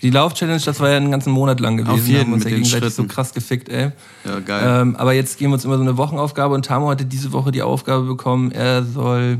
Die Lauf-Challenge, das war ja einen ganzen Monat lang gewesen. Auf jeden, haben uns mit ja gegenseitig so Schritten. krass gefickt, ey. Ja, geil. Ähm, aber jetzt geben wir uns immer so eine Wochenaufgabe und Tamo hatte diese Woche die Aufgabe bekommen, er soll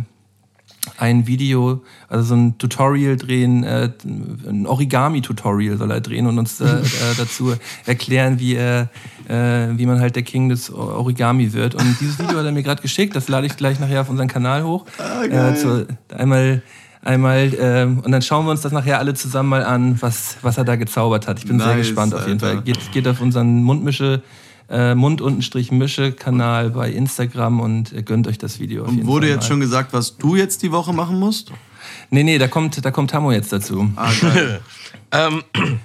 ein Video, also so ein Tutorial drehen, äh, ein Origami-Tutorial soll er drehen und uns äh, äh, dazu erklären, wie er, äh, wie man halt der King des Origami wird. Und dieses Video hat er mir gerade geschickt, das lade ich gleich nachher auf unseren Kanal hoch. Äh, zu, einmal Einmal, ähm, und dann schauen wir uns das nachher alle zusammen mal an, was, was er da gezaubert hat. Ich bin sehr Nice, gespannt auf jeden Alter. Fall. Geht, geht auf unseren Mundmische, äh, Mund-Mische-Kanal bei Instagram und äh, gönnt euch das Video. Auf Und jeden wurde Fall jetzt mal. schon gesagt, was du jetzt die Woche machen musst? Nee, nee, da kommt, da kommt Tammo jetzt dazu. Ah. Ähm,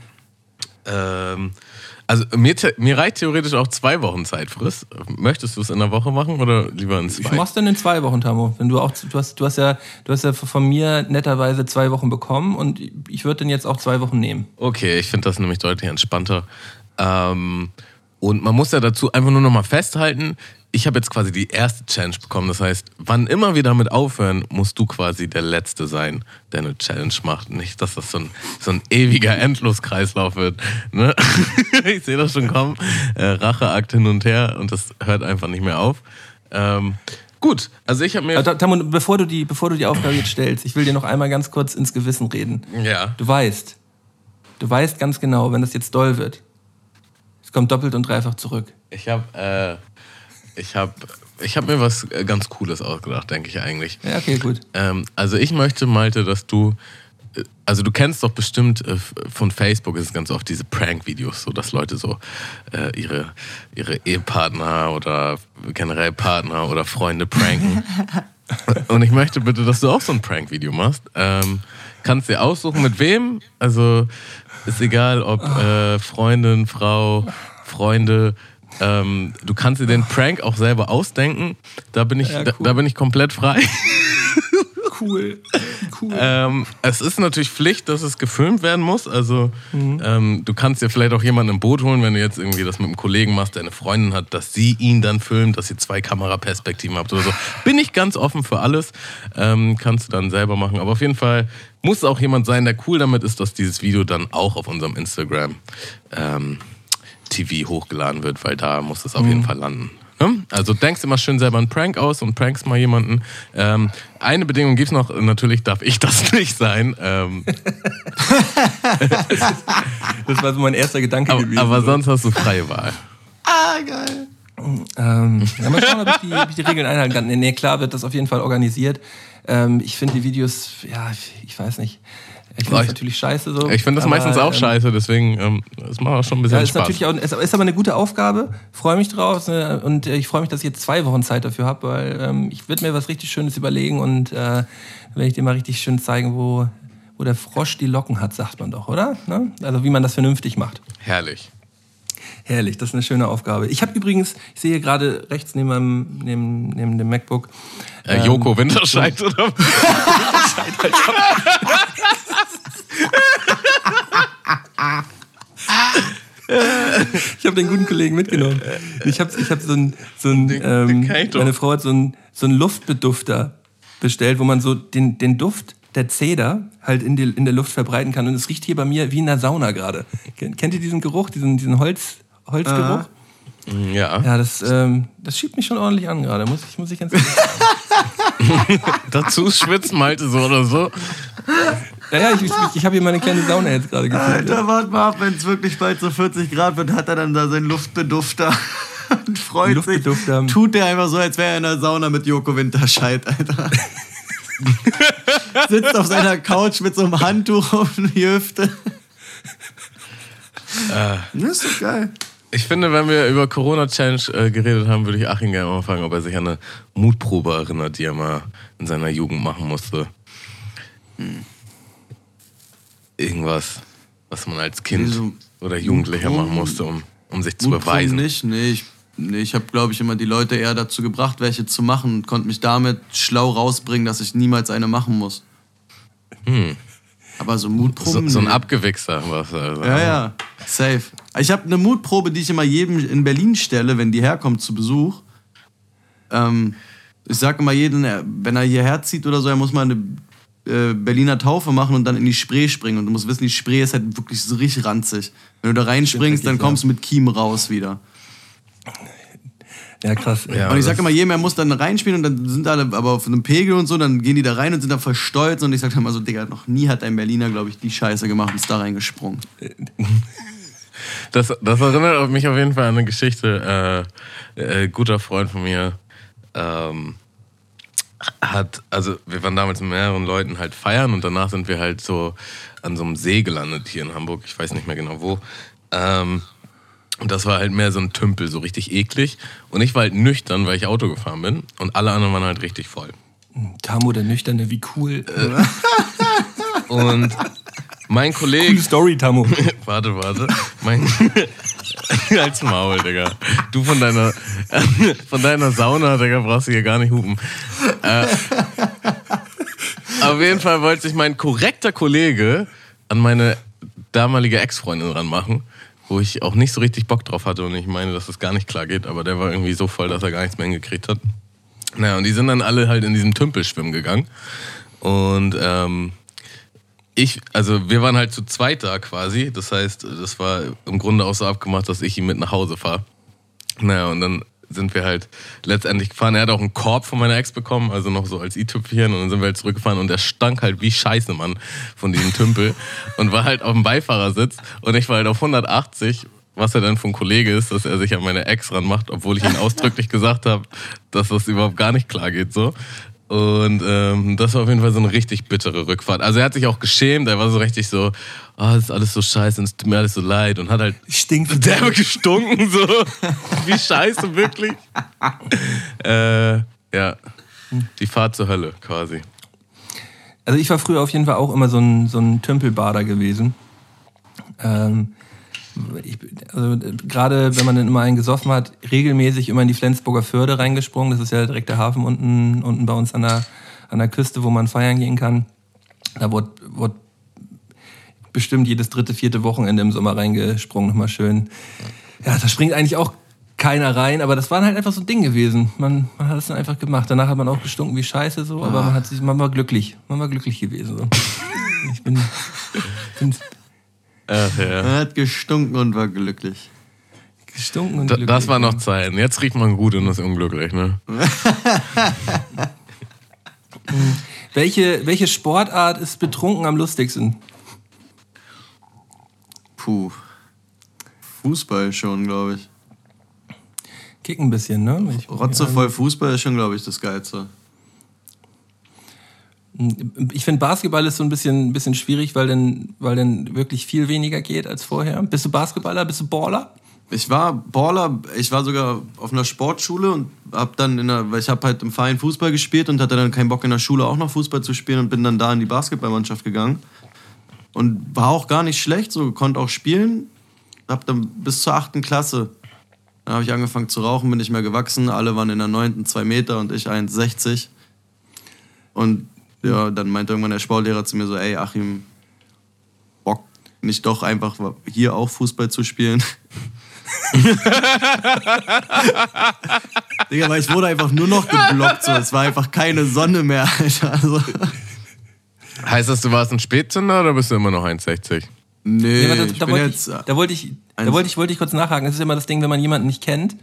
ähm, also mir, mir reicht theoretisch auch zwei Wochen Zeitfrist. Möchtest du es in einer Woche machen oder lieber in Ich zwei? mach's dann in zwei Wochen, Tammo. Wenn du auch, du hast, du hast ja, du hast ja von mir netterweise zwei Wochen bekommen und ich würde dann jetzt auch zwei Wochen nehmen. Okay, ich finde das nämlich deutlich entspannter. Ähm, und man muss ja dazu einfach nur noch mal festhalten, ich habe jetzt quasi die erste Challenge bekommen. Das heißt, wann immer wir damit aufhören, musst du quasi der Letzte sein, der eine Challenge macht. Nicht, dass das so ein, so ein ewiger Endloskreislauf wird. Ne? ich sehe das schon kommen. Äh, Racheakt hin und her und das hört einfach nicht mehr auf. Ähm, gut, also ich habe mir... Tammo, bevor du die, bevor du die Aufgabe jetzt stellst, ich will dir noch einmal ganz kurz ins Gewissen reden. Ja. Du weißt, du weißt ganz genau, wenn das jetzt doll wird, es kommt doppelt und dreifach zurück. Ich habe äh, ich hab, ich hab mir was äh, ganz Cooles ausgedacht, denke ich eigentlich. Ja, okay, gut. Ähm, also ich möchte, Malte, dass du, äh, also du kennst doch bestimmt äh, von Facebook ist es ganz oft diese Prank-Videos, so dass Leute so äh, ihre, ihre Ehepartner oder generell Partner oder Freunde pranken. Und ich möchte bitte, dass du auch so ein Prank-Video machst. Ähm, kannst dir aussuchen, mit wem. Also ist egal, ob äh, Freundin, Frau, Freunde. Ähm, du kannst dir den Prank auch selber ausdenken. Da bin ich, Ja, da, cool. da bin ich komplett frei. Cool. Cool. Ähm, es ist natürlich Pflicht, dass es gefilmt werden muss. Also ähm, du kannst dir vielleicht auch jemanden im Boot holen, wenn du jetzt irgendwie das mit einem Kollegen machst, der eine Freundin hat, dass sie ihn dann filmt, dass ihr zwei Kameraperspektiven habt oder so. Bin ich ganz offen für alles. Ähm, kannst du dann selber machen. Aber auf jeden Fall muss es auch jemand sein, der cool damit ist, dass dieses Video dann auch auf unserem Instagram ähm, TV hochgeladen wird, weil da muss es auf jeden Fall landen. Ne? Also denkst immer schön selber einen Prank aus und prankst mal jemanden. Ähm, eine Bedingung gibt's noch, natürlich darf ich das nicht sein. Ähm, Das war so mein erster Gedanke aber, gewesen. aber sonst hast du freie Wahl. ah, geil. Ähm, ja, mal schauen, ob ich, die, ob ich die Regeln einhalten kann. Nee, nee, klar wird das auf jeden Fall organisiert. Ähm, ich finde die Videos, ja, ich, weiß nicht. Ich finde das ich- natürlich scheiße so. Ich finde das aber, meistens auch ähm, scheiße, deswegen ähm, es macht auch schon ein bisschen Ja, ist Spaß. natürlich auch, ist, ist aber eine gute Aufgabe. Freue mich drauf äh, und äh, ich freue mich, dass ich jetzt zwei Wochen Zeit dafür habe, weil ähm, ich würde mir was richtig Schönes überlegen und äh, werde ich dir mal richtig schön zeigen, wo, wo der Frosch die Locken hat, sagt man doch, oder? Ne? Also wie man das vernünftig macht. Herrlich. Herrlich, das ist eine schöne Aufgabe. Ich habe übrigens, ich sehe hier gerade rechts neben, meinem, neben, neben dem MacBook. Äh, ähm, Joko Winterscheid oder? Ich habe den guten Kollegen mitgenommen. Ich habe ich hab so ein, so ein Den- ähm, den meine Frau hat so ein, so ein Luftbedufter bestellt, wo man so den, den Duft der Zeder halt in, die, in der Luft verbreiten kann. Und es riecht hier bei mir wie in der Sauna gerade. Kennt kennt ihr diesen Geruch, diesen, diesen Holz, Holzgeruch? Ja. Ja, das, ähm, das schiebt mich schon ordentlich an gerade, muss ich, muss ich ganz ehrlich sagen. Dazu schwitzt Malte so oder so. Ja, ja, ich, ich, ich habe hier meine kleine Sauna jetzt gerade gefühlt. Alter, warte mal ab, wenn es wirklich bald so 40 Grad wird, hat er dann da seinen Luftbedufter und freut Luftbedufter. sich. Tut der einfach so, als wäre er in der Sauna mit Joko Winterscheid, Alter. Sitzt auf seiner Couch mit so einem Handtuch auf die Hüfte. Das ist doch geil. Ich finde, wenn wir über Corona-Challenge äh, geredet haben, würde ich Achim gerne mal fragen, ob er sich an eine Mutprobe erinnert, die er mal in seiner Jugend machen musste. Irgendwas, was man als Kind Wieso? oder Jugendlicher Mutproben? machen musste, um, um sich zu Mutproben beweisen. nicht, nee. Ich, nee, ich habe, glaube ich, immer die Leute eher dazu gebracht, welche zu machen und konnte mich damit schlau rausbringen, dass ich niemals eine machen muss. Aber so So, Mutproben. so ein nee. Abgewichser. Was, also. Ja, ja, safe. Ich habe eine Mutprobe, die ich immer jedem in Berlin stelle, wenn die herkommt zu Besuch. Ähm, ich sage immer jedem, er- wenn er hierher zieht oder so, er muss mal eine äh, Berliner Taufe machen und dann in die Spree springen. Und du musst wissen, die Spree ist halt wirklich so richtig ranzig. Wenn du da reinspringst, dann kommst du mit Kiem raus wieder. Ja, krass. Ja. und ich sag das- immer, jeder muss dann reinspielen und dann sind alle aber auf einem Pegel und so, dann gehen die da rein und sind da verstolzt und ich sag dann immer so, Digga, noch nie hat ein Berliner, glaube ich, die Scheiße gemacht und ist da reingesprungen. Das, das erinnert mich auf jeden Fall an eine Geschichte. Äh, äh, guter Freund von mir ähm, hat, also wir waren damals mit mehreren Leuten halt feiern und danach sind wir halt so an so einem See gelandet hier in Hamburg. Ich weiß nicht mehr genau wo. Ähm, und das war halt mehr so ein Tümpel, so richtig eklig. Und ich war halt nüchtern, weil ich Auto gefahren bin. Und alle anderen waren halt richtig voll. Tamo der Nüchterne, wie cool. Und mein Kollege. Coole Story, Tamo. Warte, warte. Mein Als Maul, Digga. Du von deiner, von deiner Sauna, Digga, brauchst du hier gar nicht hupen. Äh, auf jeden Fall wollte sich mein korrekter Kollege an meine damalige Ex-Freundin ranmachen, wo ich auch nicht so richtig Bock drauf hatte und ich meine, dass das gar nicht klar geht, aber der war irgendwie so voll, dass er gar nichts mehr hingekriegt hat. Naja, und die sind dann alle halt in diesem Tümpel schwimmen gegangen. Und ähm, ich, also wir waren halt zu zweit da quasi. Das heißt, das war im Grunde auch so abgemacht, dass ich ihn mit nach Hause fahre. Naja, und dann sind wir halt letztendlich gefahren. Er hat auch einen Korb von meiner Ex bekommen, also noch so als i-Tüpfchen. Und dann sind wir halt zurückgefahren und der stank halt wie Scheiße, Mann, von diesem Tümpel. und war halt auf dem Beifahrersitz. Und ich war halt auf 180, was er dann von Kollege ist, dass er sich an meine Ex ranmacht, obwohl ich ihm ausdrücklich gesagt habe, dass das überhaupt gar nicht klar geht so. Und ähm, das war auf jeden Fall so eine richtig bittere Rückfahrt. Also er hat sich auch geschämt, er war so richtig so, oh, das ist alles so scheiße und es tut mir alles so leid und hat halt Stinkt. derbe gestunken so. Wie scheiße, wirklich. äh, ja, die Fahrt zur Hölle quasi. Also ich war früher auf jeden Fall auch immer so ein, so ein Tümpelbader gewesen. Ähm, ich, also gerade wenn man dann immer einen gesoffen hat, regelmäßig immer in die Flensburger Förde reingesprungen. Das ist ja direkt der Hafen unten, unten bei uns an der, an der Küste, wo man feiern gehen kann. Da wurde, wurde bestimmt jedes dritte, vierte Wochenende im Sommer reingesprungen, nochmal schön. Ja, da springt eigentlich auch keiner rein, aber das war halt einfach so ein Ding gewesen. Man, man hat es dann einfach gemacht. Danach hat man auch gestunken wie Scheiße so, aber man hat sich, man war glücklich. Man war glücklich gewesen. So. Ich bin, bin Ach, ja. Er hat gestunken und war glücklich. gestunken und Da, glücklich. das war noch Zeiten. Jetzt riecht man gut und ist unglücklich, ne? Welche, welche Sportart ist betrunken am lustigsten? Puh. Fußball schon, glaube ich. Kick ein bisschen, ne? Ich, Rotzevoll Fußball ist schon, glaube ich, das Geilste. Ich finde Basketball ist so ein bisschen, ein bisschen schwierig, weil dann, weil wirklich viel weniger geht als vorher. Bist du Basketballer? Bist du Baller? Ich war Baller, ich war sogar auf einer Sportschule und hab dann in der, weil ich habe halt im Verein Fußball gespielt und hatte dann keinen Bock in der Schule auch noch Fußball zu spielen und bin dann da in die Basketballmannschaft gegangen und war auch gar nicht schlecht, so konnte auch spielen. Hab dann bis zur achten Klasse, dann habe ich angefangen zu rauchen, bin nicht mehr gewachsen. Alle waren in der neunten zwei Meter und ich 1,60 und ja, dann meinte irgendwann der Sportlehrer zu mir so, ey Achim, Bock nicht doch einfach hier auch Fußball zu spielen. Digga, weil ich wurde einfach nur noch geblockt. So. Es war einfach keine Sonne mehr, Alter. Also, Heißt das, du warst ein Spätzünder oder bist du immer noch 1,60? nee, Ja, aber da, ich da, bin wollte jetzt. ich, da wollte ich, da wollte ich, wollte ich kurz nachhaken. Das ist immer das Ding, wenn man jemanden nicht kennt.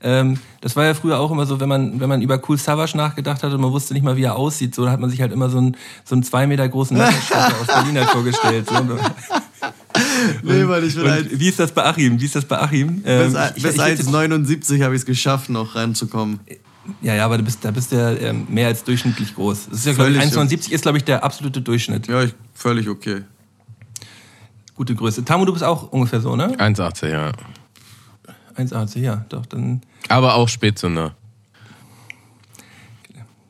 Ähm, das war ja früher auch immer so, wenn man, wenn man über Cool Savage nachgedacht hat und man wusste nicht mal, wie er aussieht, so, da hat man sich halt immer so einen, so einen zwei Meter großen Nackenschnatter aus Berlin halt vorgestellt. So. nee, weil ich bin halt. Und wie ist das bei Achim? Wie ist das bei Achim? Ähm, Bis, ich- bis ich- ich- 1,79 habe ich es geschafft, noch reinzukommen. Ja, ja, aber du bist, da bist du ja ähm, mehr als durchschnittlich groß. Das ist ja, glaube ich, Völlig, 1,79 ist, glaube ich, der absolute Durchschnitt. Ja, ich, völlig okay. Gute Größe. Tamu, du bist auch ungefähr so, ne? 1,80, ja. 1,80, ja, doch, dann. Aber auch Spätzünder.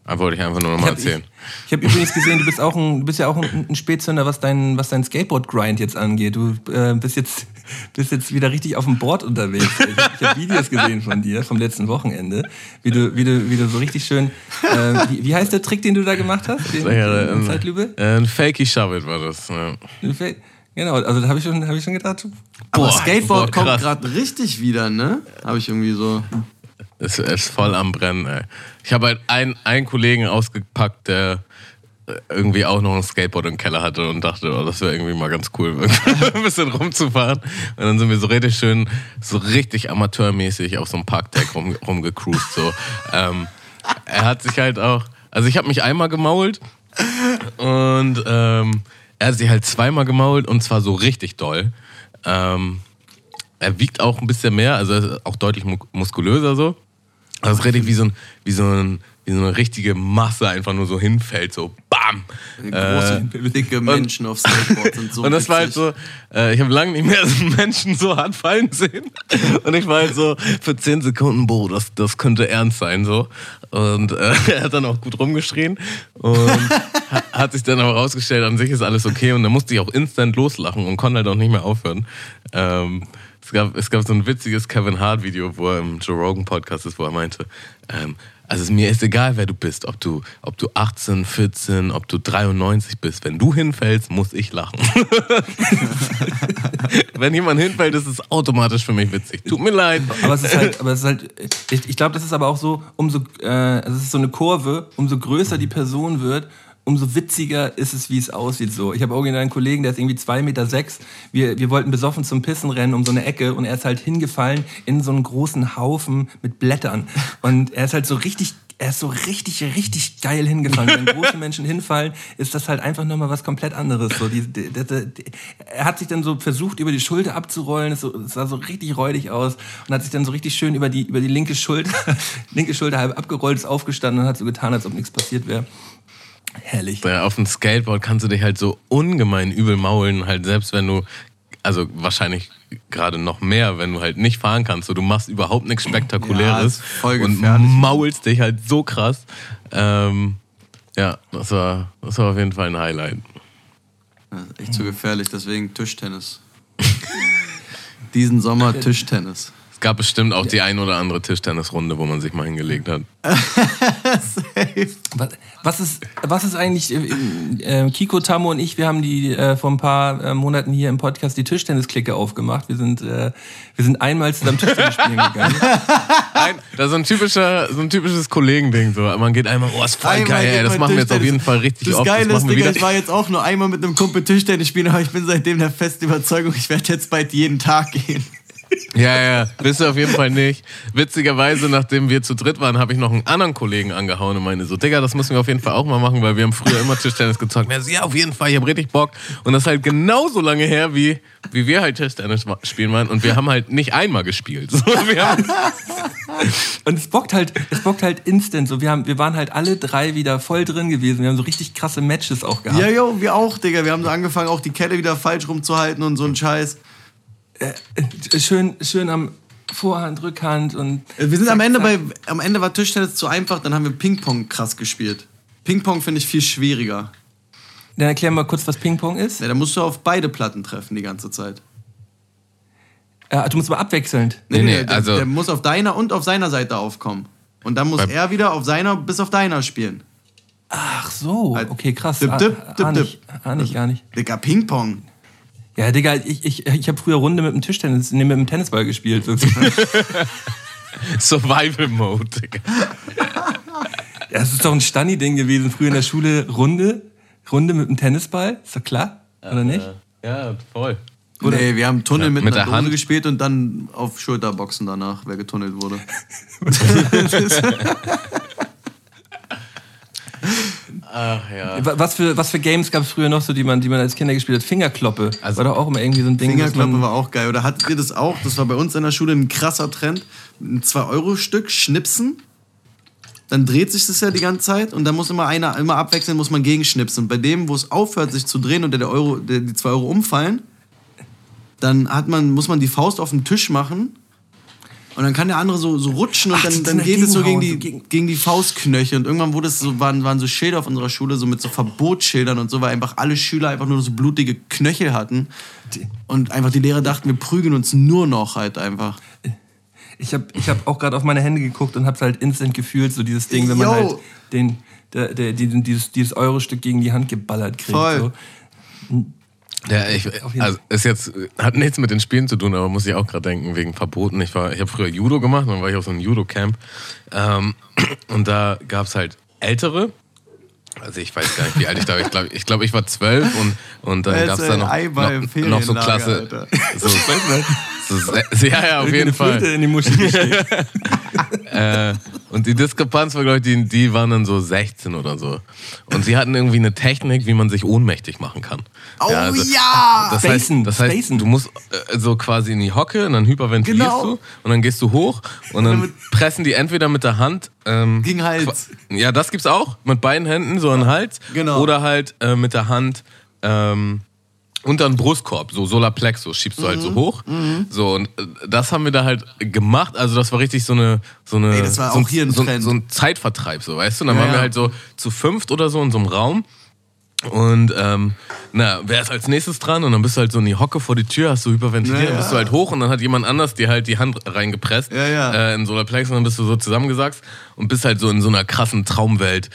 Da wollte ich einfach nur noch Ich mal habe erzählen. ich hab übrigens gesehen, du bist auch ein, du bist ja auch ein, ein Spätzünder, was dein, was dein Skateboard-Grind jetzt angeht. Du äh, bist jetzt, bist jetzt wieder richtig auf dem Board unterwegs. Ich, ich habe Videos gesehen von dir vom letzten Wochenende, wie du, wie du, wie du so richtig schön. Äh, wie, wie heißt der Trick, den du da gemacht hast? Den, Ja, den ein, Zeitlupe? äh, ein Fakey Shove It war das. Ja. Genau, also da habe ich schon, habe ich schon gedacht. Aber Boah, Skateboard boah, kommt gerade richtig wieder, ne? Habe ich irgendwie so. Es ist voll am Brennen, ey. Ich habe halt einen, einen Kollegen ausgepackt, der irgendwie auch noch ein Skateboard im Keller hatte und dachte, oh, das wäre irgendwie mal ganz cool, ein bisschen rumzufahren. Und dann sind wir so richtig schön, so richtig amateurmäßig auf so einem Parkdeck rum, rumgecruised. So. Ähm, er hat sich halt auch, also ich habe mich einmal gemault und ähm, er hat sich halt zweimal gemault und zwar so richtig doll. Ähm, er wiegt auch ein bisschen mehr, also ist auch deutlich muskulöser so. Also richtig wie so ein, wie so ein, wie so eine richtige Masse einfach nur so hinfällt, so BAM! Große, äh, dicke Menschen und, auf Skateboard sind so Und das witzig. war halt so, äh, ich habe lange nicht mehr so Menschen so hart fallen sehen. Und ich war halt so für 10 Sekunden, boah, das, das könnte ernst sein, so. Und äh, er hat dann auch gut rumgeschrien und hat sich dann aber rausgestellt, an sich ist alles okay. Und dann musste ich auch instant loslachen und konnte halt auch nicht mehr aufhören. Ähm, es gab, es gab so ein witziges Kevin Hart Video, wo er im Joe Rogan Podcast ist, wo er meinte, ähm, also mir ist egal, wer du bist, ob du, ob du 18, 14, ob du 93 bist. Wenn du hinfällst, muss ich lachen. Wenn jemand hinfällt, ist es automatisch für mich witzig. Tut mir leid. Aber es ist halt, aber es ist halt, ich, ich glaube, das ist aber auch so, umso, äh, es ist so eine Kurve, umso größer die Person wird, umso witziger ist es, wie es aussieht. So, ich habe original einen Kollegen, der ist irgendwie zwei Meter. sechs. Wir, wir wollten besoffen zum Pissen rennen um so eine Ecke und er ist halt hingefallen in so einen großen Haufen mit Blättern. Und er ist halt so richtig er ist so richtig, richtig geil hingefallen. Wenn große Menschen hinfallen, ist das halt einfach nochmal was komplett anderes. So, die, die, die, er hat sich dann so versucht, über die Schulter abzurollen. Es, so, es sah so richtig räudig aus und hat sich dann so richtig schön über die, über die linke Schulter, linke Schulter halb abgerollt, ist aufgestanden und hat so getan, als ob nichts passiert wäre. Herrlich. Ja, auf dem Skateboard kannst du dich halt so ungemein übel maulen, halt selbst wenn du, also wahrscheinlich gerade noch mehr, wenn du halt nicht fahren kannst. So, du machst überhaupt nichts Spektakuläres Ja, und maulst dich halt so krass. Ähm, ja, das war, das war auf jeden Fall ein Highlight. Echt zu gefährlich, deswegen Tischtennis. Diesen Sommer Tischtennis. Es gab bestimmt auch die ein oder andere Tischtennisrunde, wo man sich mal hingelegt hat. Was, was ist, was ist eigentlich, äh, äh, Kiko, Tammo und ich, wir haben die äh, vor ein paar äh, Monaten hier im Podcast die Tischtennisklicke aufgemacht. Wir sind, äh, wir sind einmal zusammen Tischtennis spielen gegangen. Ein, das ist so ein, typischer, so ein typisches Kollegending. So. Man geht einmal, oh, ist voll Einmal geil, ey, das machen wir jetzt auf jeden Fall richtig das oft. Geile das ist, Digga, wieder. ich war jetzt auch nur einmal mit einem Kumpel Tischtennis spielen, aber ich bin seitdem der festen Überzeugung, ich werde jetzt bald jeden Tag gehen. Ja, ja, bist du auf jeden Fall nicht. Witzigerweise, nachdem wir zu dritt waren, habe ich noch einen anderen Kollegen angehauen und meine so, Digga, das müssen wir auf jeden Fall auch mal machen, weil wir haben früher immer Tischtennis gezockt. Er so, ja, auf jeden Fall, ich habe richtig Bock. Und das ist halt genauso lange her, wie, wie wir halt Tischtennis spielen waren. Und wir haben halt nicht einmal gespielt. So, wir haben, Und es bockt halt, es bockt halt instant. So, wir haben, wir waren halt alle drei wieder voll drin gewesen. Wir haben so richtig krasse Matches auch gehabt. Ja, jo, wir auch, Digga. Wir haben so angefangen, auch die Kette wieder falsch rumzuhalten und so ein Scheiß. Schön, schön am Vorhand, Rückhand und. Wir sind zack, am Ende zack. bei, am Ende war Tischtennis zu einfach, dann haben wir Ping-Pong krass gespielt. Ping-Pong finde ich viel schwieriger. Dann erklär mal kurz, was Ping-Pong ist. Ja, da musst du auf beide Platten treffen die ganze Zeit. Äh, du musst mal abwechselnd. Nee, nee, der, also- der muss auf deiner und auf seiner Seite aufkommen. Und dann muss er wieder auf seiner bis auf deiner spielen. Ach so, Halt. okay, krass. Dip, Ah- dip, dip, ahn dip. ich, ahn ich gar nicht. Digga, Ping-Pong. Ja, Digga, ich, ich, ich habe früher Runde mit dem Tischtennis, nee, mit dem Tennisball gespielt. sozusagen. Survival Mode, Digga. ja, das ist doch ein Stani-Ding gewesen, früher in der Schule. Runde, Runde mit dem Tennisball, ist doch klar, oder nicht? Ja, voll. Nee, wir haben Tunnel Ja, mit, mit einer der Dose Hand. gespielt und dann auf Schulterboxen danach, wer getunnelt wurde. Ach ja. Wa- Was für, was für Games gab es früher noch so, die man, die man als Kinder gespielt hat? Fingerkloppe. Also- war doch auch immer irgendwie so ein Ding. man, war auch geil. Oder hattet ihr das auch? Das war bei uns in der Schule ein krasser Trend. Ein 2-Euro-Stück schnipsen. Dann dreht sich das ja die ganze Zeit und dann muss immer einer, immer abwechselnd, muss man gegenschnipsen. Und bei dem, wo es aufhört, sich zu drehen und der, der Euro, der, die 2 Euro umfallen, dann hat man, muss man die Faust auf den Tisch machen und dann kann der andere so, so rutschen und Ach, dann, dann geht es so gegen die, gegen- gegen die Faustknöchel. Und irgendwann wurde es so, waren, waren so Schilder auf unserer Schule, so mit so Verbotsschildern und so, weil einfach alle Schüler einfach nur so blutige Knöchel hatten. Und einfach die Lehrer dachten, wir prügeln uns nur noch halt einfach. Ich habe ich hab auch gerade auf meine Hände geguckt und hab's halt instant gefühlt, so dieses Ding, wenn man Yo. halt den, der, der, dieses, dieses Euro-Stück gegen die Hand geballert kriegt. Voll. So. Ja, ich, also ist jetzt, hat nichts mit den Spielen zu tun, aber muss ich auch gerade denken, wegen Verboten. Ich, war- ich habe früher Judo gemacht, dann war ich auf so einem Judo-Camp. Ähm, und da gab es halt Ältere Also ich weiß gar nicht, wie alt ich da war. Ich glaube, ich, glaub, ich war zwölf und, und dann gab es da noch, noch, noch so Klasse. Alter. So, so, se- ja, ja, auf jeden Fall. in die gesteckt. Äh, und die Diskrepanz war, glaube ich, die, die waren dann so 16 oder so. Und sie hatten irgendwie eine Technik, wie man sich ohnmächtig machen kann. Oh ja! Das Spacen, heißt, das heißt spacen. du musst äh, so quasi in die Hocke und dann hyperventilierst Genau. du und dann gehst du hoch und dann pressen die entweder mit der Hand ähm, Gegen Hals. Ja, das gibt's auch mit beiden Händen so an den Hals Genau. oder halt äh, mit der Hand ähm, unter den Brustkorb, so Solarplexus, schiebst du halt Mhm. so hoch. So, und äh, das haben wir da halt gemacht. Also, das war richtig so eine. So eine Ey, das war so, auch hier ein so, Trend. so ein Zeitvertreib, so, weißt du? Und dann Ja, waren wir halt so zu fünft oder so in so einem Raum. Und ähm, na, wer ist als nächstes dran? Und dann bist du halt so in die Hocke vor die Tür, hast du hyperventiliert, Ja, dann bist du ja. halt hoch und dann hat jemand anders dir halt die Hand reingepresst Ja, ja. Äh, in Solarplex und dann bist du so zusammengesackt und bist halt so in so einer krassen Traumwelt,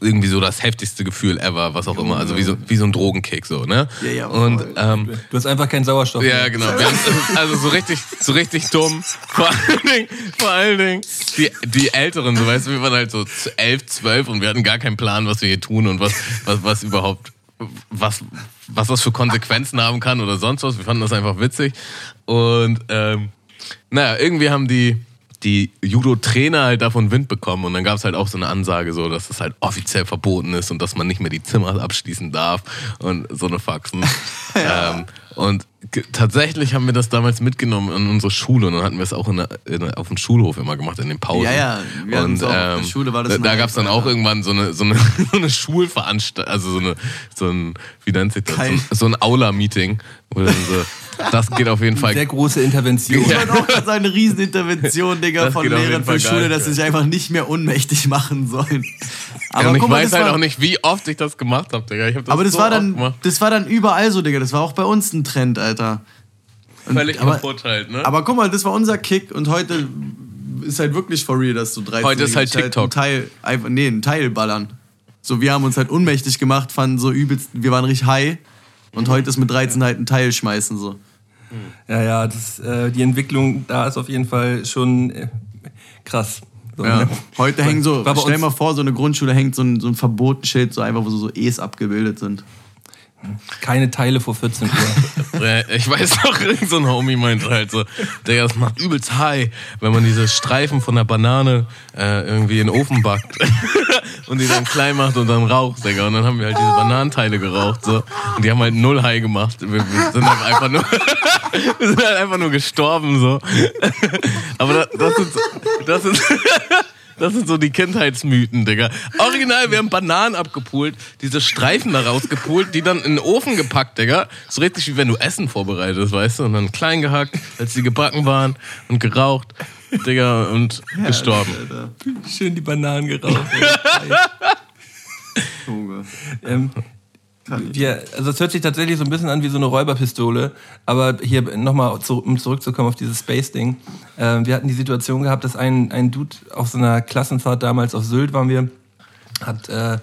irgendwie so das heftigste Gefühl ever, was auch immer, also wie so, wie so ein Drogenkick so, ne? Ja, ja, und voll. ähm, Du hast einfach keinen Sauerstoff. ja, mehr. genau. Wir haben, also so richtig, so richtig dumm. Vor allen Dingen, vor allen Dingen die, die Älteren, so weißt du, wir waren halt so elf, zwölf und wir hatten gar keinen Plan, was wir hier tun und was, was, was überhaupt, was, was das für Konsequenzen haben kann oder sonst was. Wir fanden das einfach witzig. Und ähm, naja, irgendwie haben die, die Judo-Trainer halt davon Wind bekommen und dann gab es halt auch so eine Ansage, so, dass es halt offiziell verboten ist und dass man nicht mehr die Zimmer abschließen darf und so eine Faxen. ähm, und tatsächlich haben wir das damals mitgenommen in unsere Schule und dann hatten wir es auch in der, in der, auf dem Schulhof immer gemacht, in den Pausen. Ja, ja, wir und auch der ähm, Schule, war das da, gab es dann auch irgendwann so eine, so eine, so eine Schulveranstaltung, also so, eine, so ein, wie nennt sich das, so ein, Kein- so ein Aula-Meeting. wo dann so, Das geht auf jeden Fall Sehr große Intervention. Ich wollte auch gerade eine Riesenintervention, Digga, Das von Lehrern für Schule, dass sie ja. sich einfach nicht mehr ohnmächtig machen sollen. Aber und ich guck mal, weiß halt war- auch nicht, wie oft ich das gemacht habe, Digga. Ich hab das Aber das so war dann, das war dann überall so, Digga. Das war auch bei uns ein Trend, Alter. Und- Völlig aber, halt, ne? aber guck mal, das war unser Kick und heute ist halt wirklich for real, dass du 13 Heute ist halt TikTok. Ein Teil, einfach, nee, ein Teil ballern. So, wir haben uns halt unmächtig gemacht, fanden so übelst, wir waren richtig high. Und heute ist mit 13 halt ein Teil schmeißen so. Ja, ja, das, äh, die Entwicklung da ist auf jeden Fall schon äh, krass. So, Ja. ne? Heute hängen so, stell uns- mal vor, so eine Grundschule hängt so ein, so ein Verbotenschild, so einfach, wo so, so E's abgebildet sind. Keine Teile vor 14 Uhr. Ich weiß noch, irgend so ein Homie meinte halt so, Digga, das macht übelst high, wenn man diese Streifen von der Banane äh, irgendwie in den Ofen backt und die dann klein macht und dann raucht, Digga. Und dann haben wir halt diese Bananenteile geraucht so und die haben halt null high gemacht. Wir, wir sind halt einfach nur, wir sind halt einfach nur gestorben so. Aber das, das so- das sind Das sind so die Kindheitsmythen, Digga. Original, wir haben Bananen abgepult, diese Streifen da rausgepult, die dann in den Ofen gepackt, Digga. So richtig wie wenn du Essen vorbereitest, weißt du? Und dann klein gehackt, als die gebacken waren und geraucht, Digga, und gestorben. Alter. Schön die Bananen geraucht. Junge. ähm, wir, also es hört sich tatsächlich so ein bisschen an wie so eine Räuberpistole, aber hier nochmal, zu, um zurückzukommen auf dieses Space-Ding. Ähm, wir hatten die Situation gehabt, dass ein, ein Dude auf so einer Klassenfahrt damals auf Sylt waren wir, hat, äh,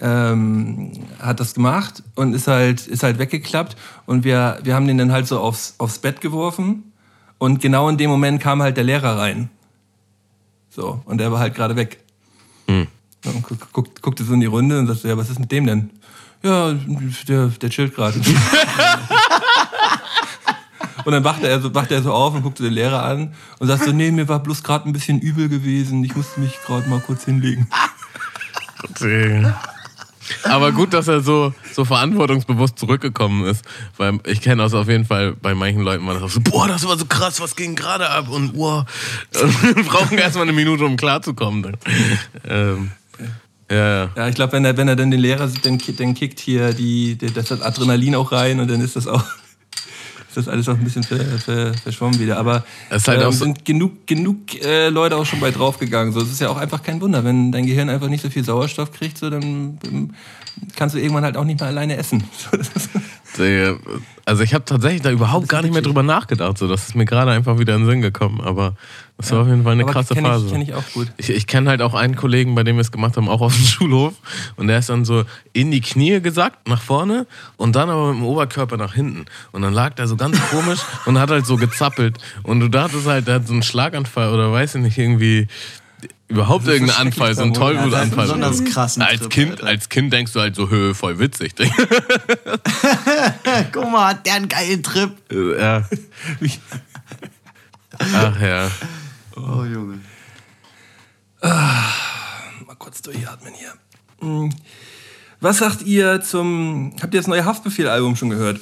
ähm, hat das gemacht und ist halt, ist halt weggeklappt und wir, wir haben den dann halt so aufs, aufs Bett geworfen und genau in dem Moment kam halt der Lehrer rein. So, und der war halt gerade weg. Und guck, guck, guckte so in die Runde und sagte, ja, was ist mit dem denn? Ja, der, der chillt gerade. und dann wachte er, so, wachte er so auf und guckte den Lehrer an und sagte so, nee, mir war bloß gerade ein bisschen übel gewesen. Ich musste mich gerade mal kurz hinlegen. Aber gut, dass er so, so verantwortungsbewusst zurückgekommen ist. Weil ich kenne das auf jeden Fall, bei manchen Leuten war das so, boah, das war so krass, was ging gerade ab? Und boah, und brauchen erstmal eine Minute, um klarzukommen. Dann. Ähm, ja, ja. Ja, ich glaube, wenn er, wenn er dann den Lehrer sieht, dann, dann kickt hier die, das hat Adrenalin auch rein und dann ist das auch, ist das alles auch ein bisschen ver, ver, verschwommen wieder. Aber Es halt ähm, so- sind genug, genug äh, Leute auch schon bei draufgegangen. So, es ist ja auch einfach kein Wunder, wenn dein Gehirn einfach nicht so viel Sauerstoff kriegt, so, dann ähm, kannst du irgendwann halt auch nicht mehr alleine essen. Also ich habe tatsächlich da überhaupt gar nicht mehr drüber nachgedacht. So, das ist mir gerade einfach wieder in den Sinn gekommen. Aber das war auf jeden Fall eine Aber krasse kenn Phase. Ich, kenn ich auch gut. Ich, ich kenne halt auch einen Kollegen, bei dem wir es gemacht haben, auch auf dem Schulhof. Und der ist dann so in die Knie gesackt, nach vorne und dann aber mit dem Oberkörper nach hinten. Und dann lag der so ganz komisch und hat halt so gezappelt. Und du dachtest halt, der hat so einen Schlaganfall oder weiß ich nicht, irgendwie Überhaupt Das ist irgendein schrecklich, Anfall, so ein Samuel. Ja, besonders krassen als Trip, Kind, Alter. als Kind denkst du halt so, hö, voll witzig. Guck mal, hat der einen geilen Trip. ja. Ach ja. Oh, Junge. Mal kurz durchatmen hier. Hm. Was sagt ihr zum. Habt ihr das neue Haftbefehl-Album schon gehört?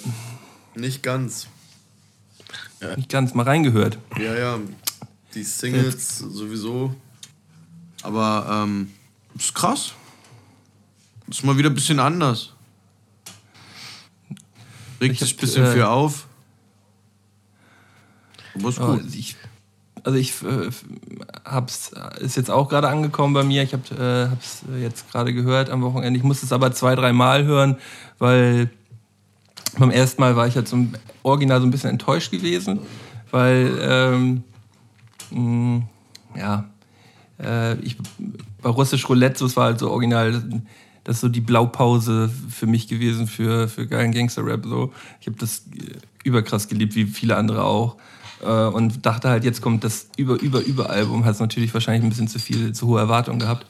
Nicht ganz. Nicht ganz mal reingehört. Ja, ja. Die Singles sowieso. Aber, ähm, ist krass. Ist mal wieder ein bisschen anders. Regt Ich sich ein bisschen äh, für auf. Aber ist Oh, gut. ich, also ich äh, hab's, ist jetzt auch gerade angekommen bei mir. Ich hab, äh, hab's jetzt gerade gehört am Wochenende. Ich musste es aber zwei, drei Mal hören, weil beim ersten Mal war ich ja zum Original so ein bisschen enttäuscht gewesen, weil ähm, mh, ja, äh, ich, bei Russisch Roulette, es war halt so original, das ist so die Blaupause für mich gewesen für, für geilen Gangster-Rap. So. Ich habe das äh, überkrass geliebt, wie viele andere auch. Äh, und dachte halt, jetzt kommt das über, über, über Album. Hat natürlich wahrscheinlich ein bisschen zu viel, zu hohe Erwartungen gehabt.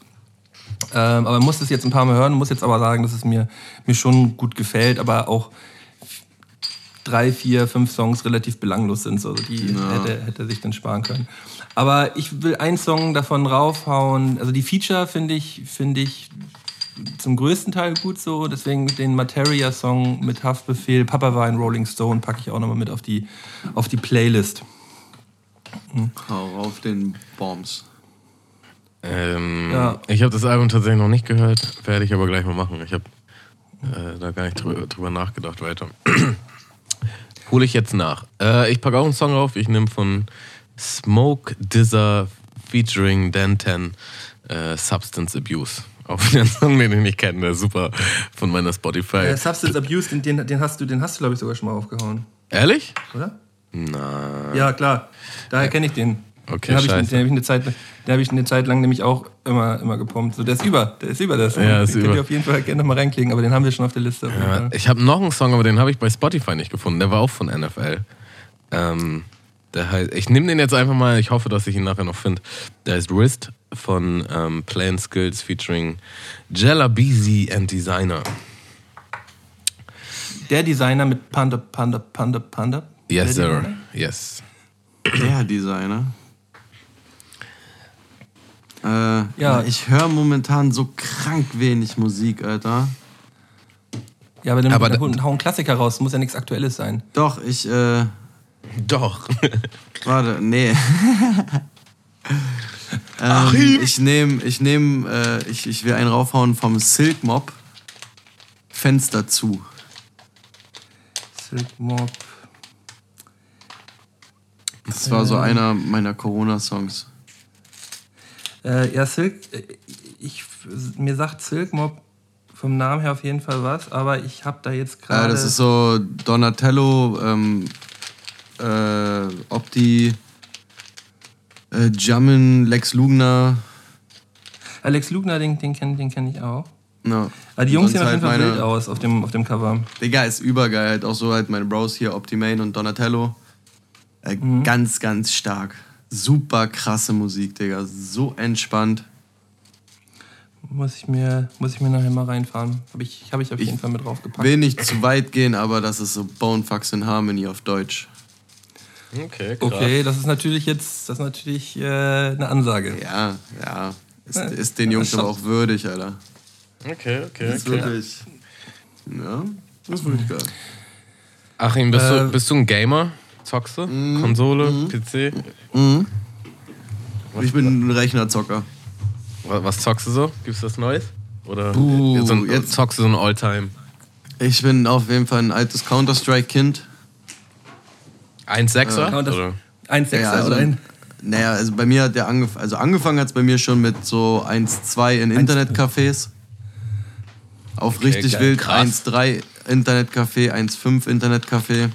Ähm, aber muss es jetzt ein paar Mal hören, muss jetzt aber sagen, dass es mir, mir schon gut gefällt, aber auch drei, vier, fünf Songs relativ belanglos sind. So, die hätte, hätte sich dann sparen können. Aber ich will einen Song davon raufhauen. Also die Feature finde ich, finde ich zum größten Teil gut so. Deswegen den Materia-Song mit Haftbefehl, Papa war ein Rolling Stone, packe ich auch nochmal mit auf die, auf die Playlist. Hau auf den Bombs. Ähm, Ja. Ich habe das Album tatsächlich noch nicht gehört, werde ich aber gleich mal machen. Ich habe äh, da gar nicht drüber, drüber nachgedacht weiter. Hole ich jetzt nach. Äh, ich packe auch einen Song auf. Ich nehme von Smoke Dizzer featuring Dan 10 äh, Substance Abuse. Auch wieder ein Song, den ich nicht kenne, der ist super von meiner Spotify. Äh, Substance Abuse, den, den, hast du, den hast du glaube ich sogar schon mal aufgehauen, Ehrlich? oder? Na. Ja, klar. Daher kenne ich den. Okay, den habe ich, scheiße. den hab ich, eine Zeit, den hab ich eine Zeit lang nämlich auch immer, immer gepumpt. So, der ist über, der ist über das. Ja, ist den könnt ihr auf jeden Fall gerne noch mal reinklicken, aber den haben wir schon auf der Liste. Auf Ja, ich habe noch einen Song, aber den habe ich bei Spotify nicht gefunden. Der war auch von NFL. Ähm, der heißt, ich nehme den jetzt einfach mal, ich hoffe, dass ich ihn nachher noch finde. Der heißt Wrist von ähm, Plan Skills featuring Jalabizi and Designer. Der Designer mit Panda, Panda, Panda, Panda. Yes, Der sir. Designer? Yes. Der Designer. Äh, Ja. Ich höre momentan so krank wenig Musik, Alter. Ja, aber dann Aber aber da- hau einen Klassiker raus, muss ja nichts Aktuelles sein. Doch, ich, äh, Doch. warte, nee. ähm, ich nehme, ich nehme, äh, ich, ich will einen raufhauen vom Silk Mob. Fenster zu. Silk Mob. Das war so einer meiner Corona-Songs. Äh, ja, Silk, äh, ich, mir sagt Silk Mob vom Namen her auf jeden Fall was, aber ich habe da jetzt Äh, gerade. das ist so Donatello, ähm, äh, Opti, äh, Jammin, Lex Lugner. Alex Lugner, den, den kenne den kenn ich auch. No. Aber die Und Jungs sehen auf jeden Fall halt wild aus auf dem, auf dem Cover. Digga, ist übergeil. Halt auch so halt meine Bros hier, Optimane und Donatello. Äh, Mhm. Ganz, ganz stark. Super krasse Musik, Digga. So entspannt. Muss ich mir, muss ich mir nachher mal reinfahren. Habe ich, hab ich auf jeden Fall mit draufgepackt. Will nicht zu weit gehen, aber das ist so Bonefucks in Harmony auf Deutsch. Okay, krass. Okay, das ist natürlich jetzt, das ist natürlich äh, eine Ansage. Ja, ja. Ist, Ja, ist den Jungs aber auch würdig, Alter. Okay, okay, Das ist okay. wirklich. Ja, das ist wirklich geil. Achim, bist, du, Äh, bist du ein Gamer? Zockst du? Konsole? PC? Ich bin ein Rechnerzocker. Was, was zockst du so? Gibt's was Neues? Oder Puh, so ein, jetzt- zockst du so ein Alltime? Ich bin auf jeden Fall ein altes Counter-Strike-Kind. 1,6er? Ja, oder? Ein Sechser Ja, also, oder ein. naja, also bei mir hat der angef also angefangen hat es bei mir schon mit so 1-2 in Internetcafés. Auf richtig geil, wild krass. 1-3 Internetcafé, 1-5 Internetcafé.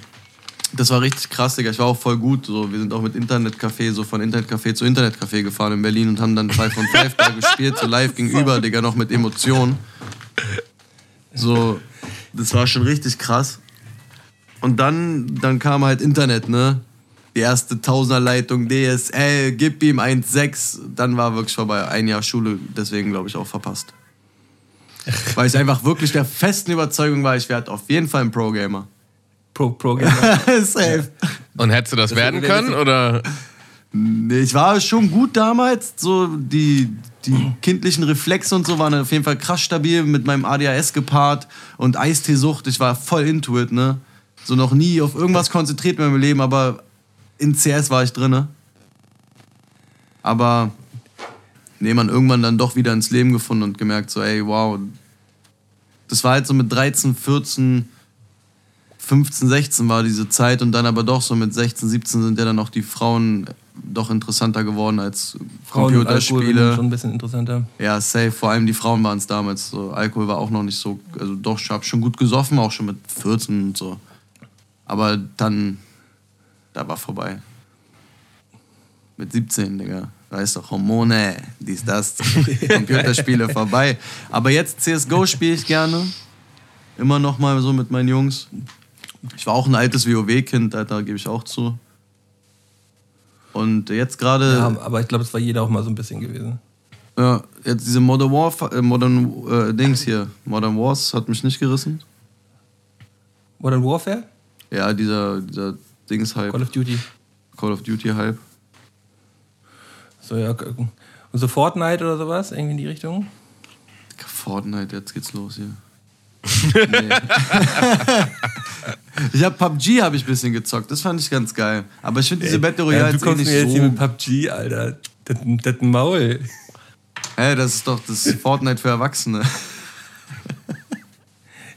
Das war richtig krass, Digga. Ich war auch voll gut. So, wir sind auch mit Internetcafé, so von Internetcafé zu Internetcafé gefahren in Berlin und haben dann 5 von 5 da gespielt, so live gegenüber, Digga, noch mit Emotionen. So, das war schon richtig krass. Und dann, dann kam halt Internet, ne? die erste Tausenderleitung, DSL, gib ihm 1,6. Dann war wirklich vorbei. Ein Jahr Schule, deswegen glaube ich auch verpasst. Weil ich einfach wirklich der festen Überzeugung war, ich werde auf jeden Fall ein Pro-Gamer. Pro, Pro Gamer. Safe. Und hättest du das, werden wäre können oder? Nee, Ich war schon gut damals. So die, die kindlichen Reflexe und so waren auf jeden Fall krass stabil mit meinem ADHS gepaart und Eisteesucht. Ich war voll into it, ne? So noch nie auf irgendwas konzentriert in meinem Leben, aber in CS war ich drinne. Aber nee, man irgendwann dann doch wieder ins Leben gefunden und gemerkt so, ey, wow. Das war halt so mit 13, 14, 15, 16 war diese Zeit und dann aber doch so mit 16, 17 sind ja dann auch die Frauen doch interessanter geworden als Frauen Computerspiele. schon ein bisschen interessanter. Ja, safe. Vor allem die Frauen waren es damals. So, Alkohol war auch noch nicht so. Also doch, ich habe schon gut gesoffen, auch schon mit 14 und so. Aber dann, da war vorbei. Mit 17, Digga. Da ist doch Hormone, dies, das, Computerspiele vorbei. Aber jetzt CSGO spiele ich gerne. Immer noch mal so mit meinen Jungs. Ich war auch ein altes WoW-Kind, Alter, gebe ich auch zu. Und jetzt gerade. Ja, aber ich glaube, es war jeder auch mal so ein bisschen gewesen. Ja, jetzt diese Modern War, äh, Modern äh, Dings hier, Modern Wars hat mich nicht gerissen. Modern Warfare? Ja, dieser, dieser Dings-Hype, Call of Duty. Call of Duty-Hype. So, ja. Und so Fortnite oder sowas? Irgendwie in die Richtung? Fortnite, jetzt geht's los hier. nee. ich hab PUBG habe ich ein bisschen gezockt, das fand ich ganz geil. Aber ich finde diese Battle Royale ja, du jetzt eh kommst nicht mir jetzt hier so. mit PUBG, Alter. Das, das ein Maul. Hä, das ist doch das Fortnite für Erwachsene.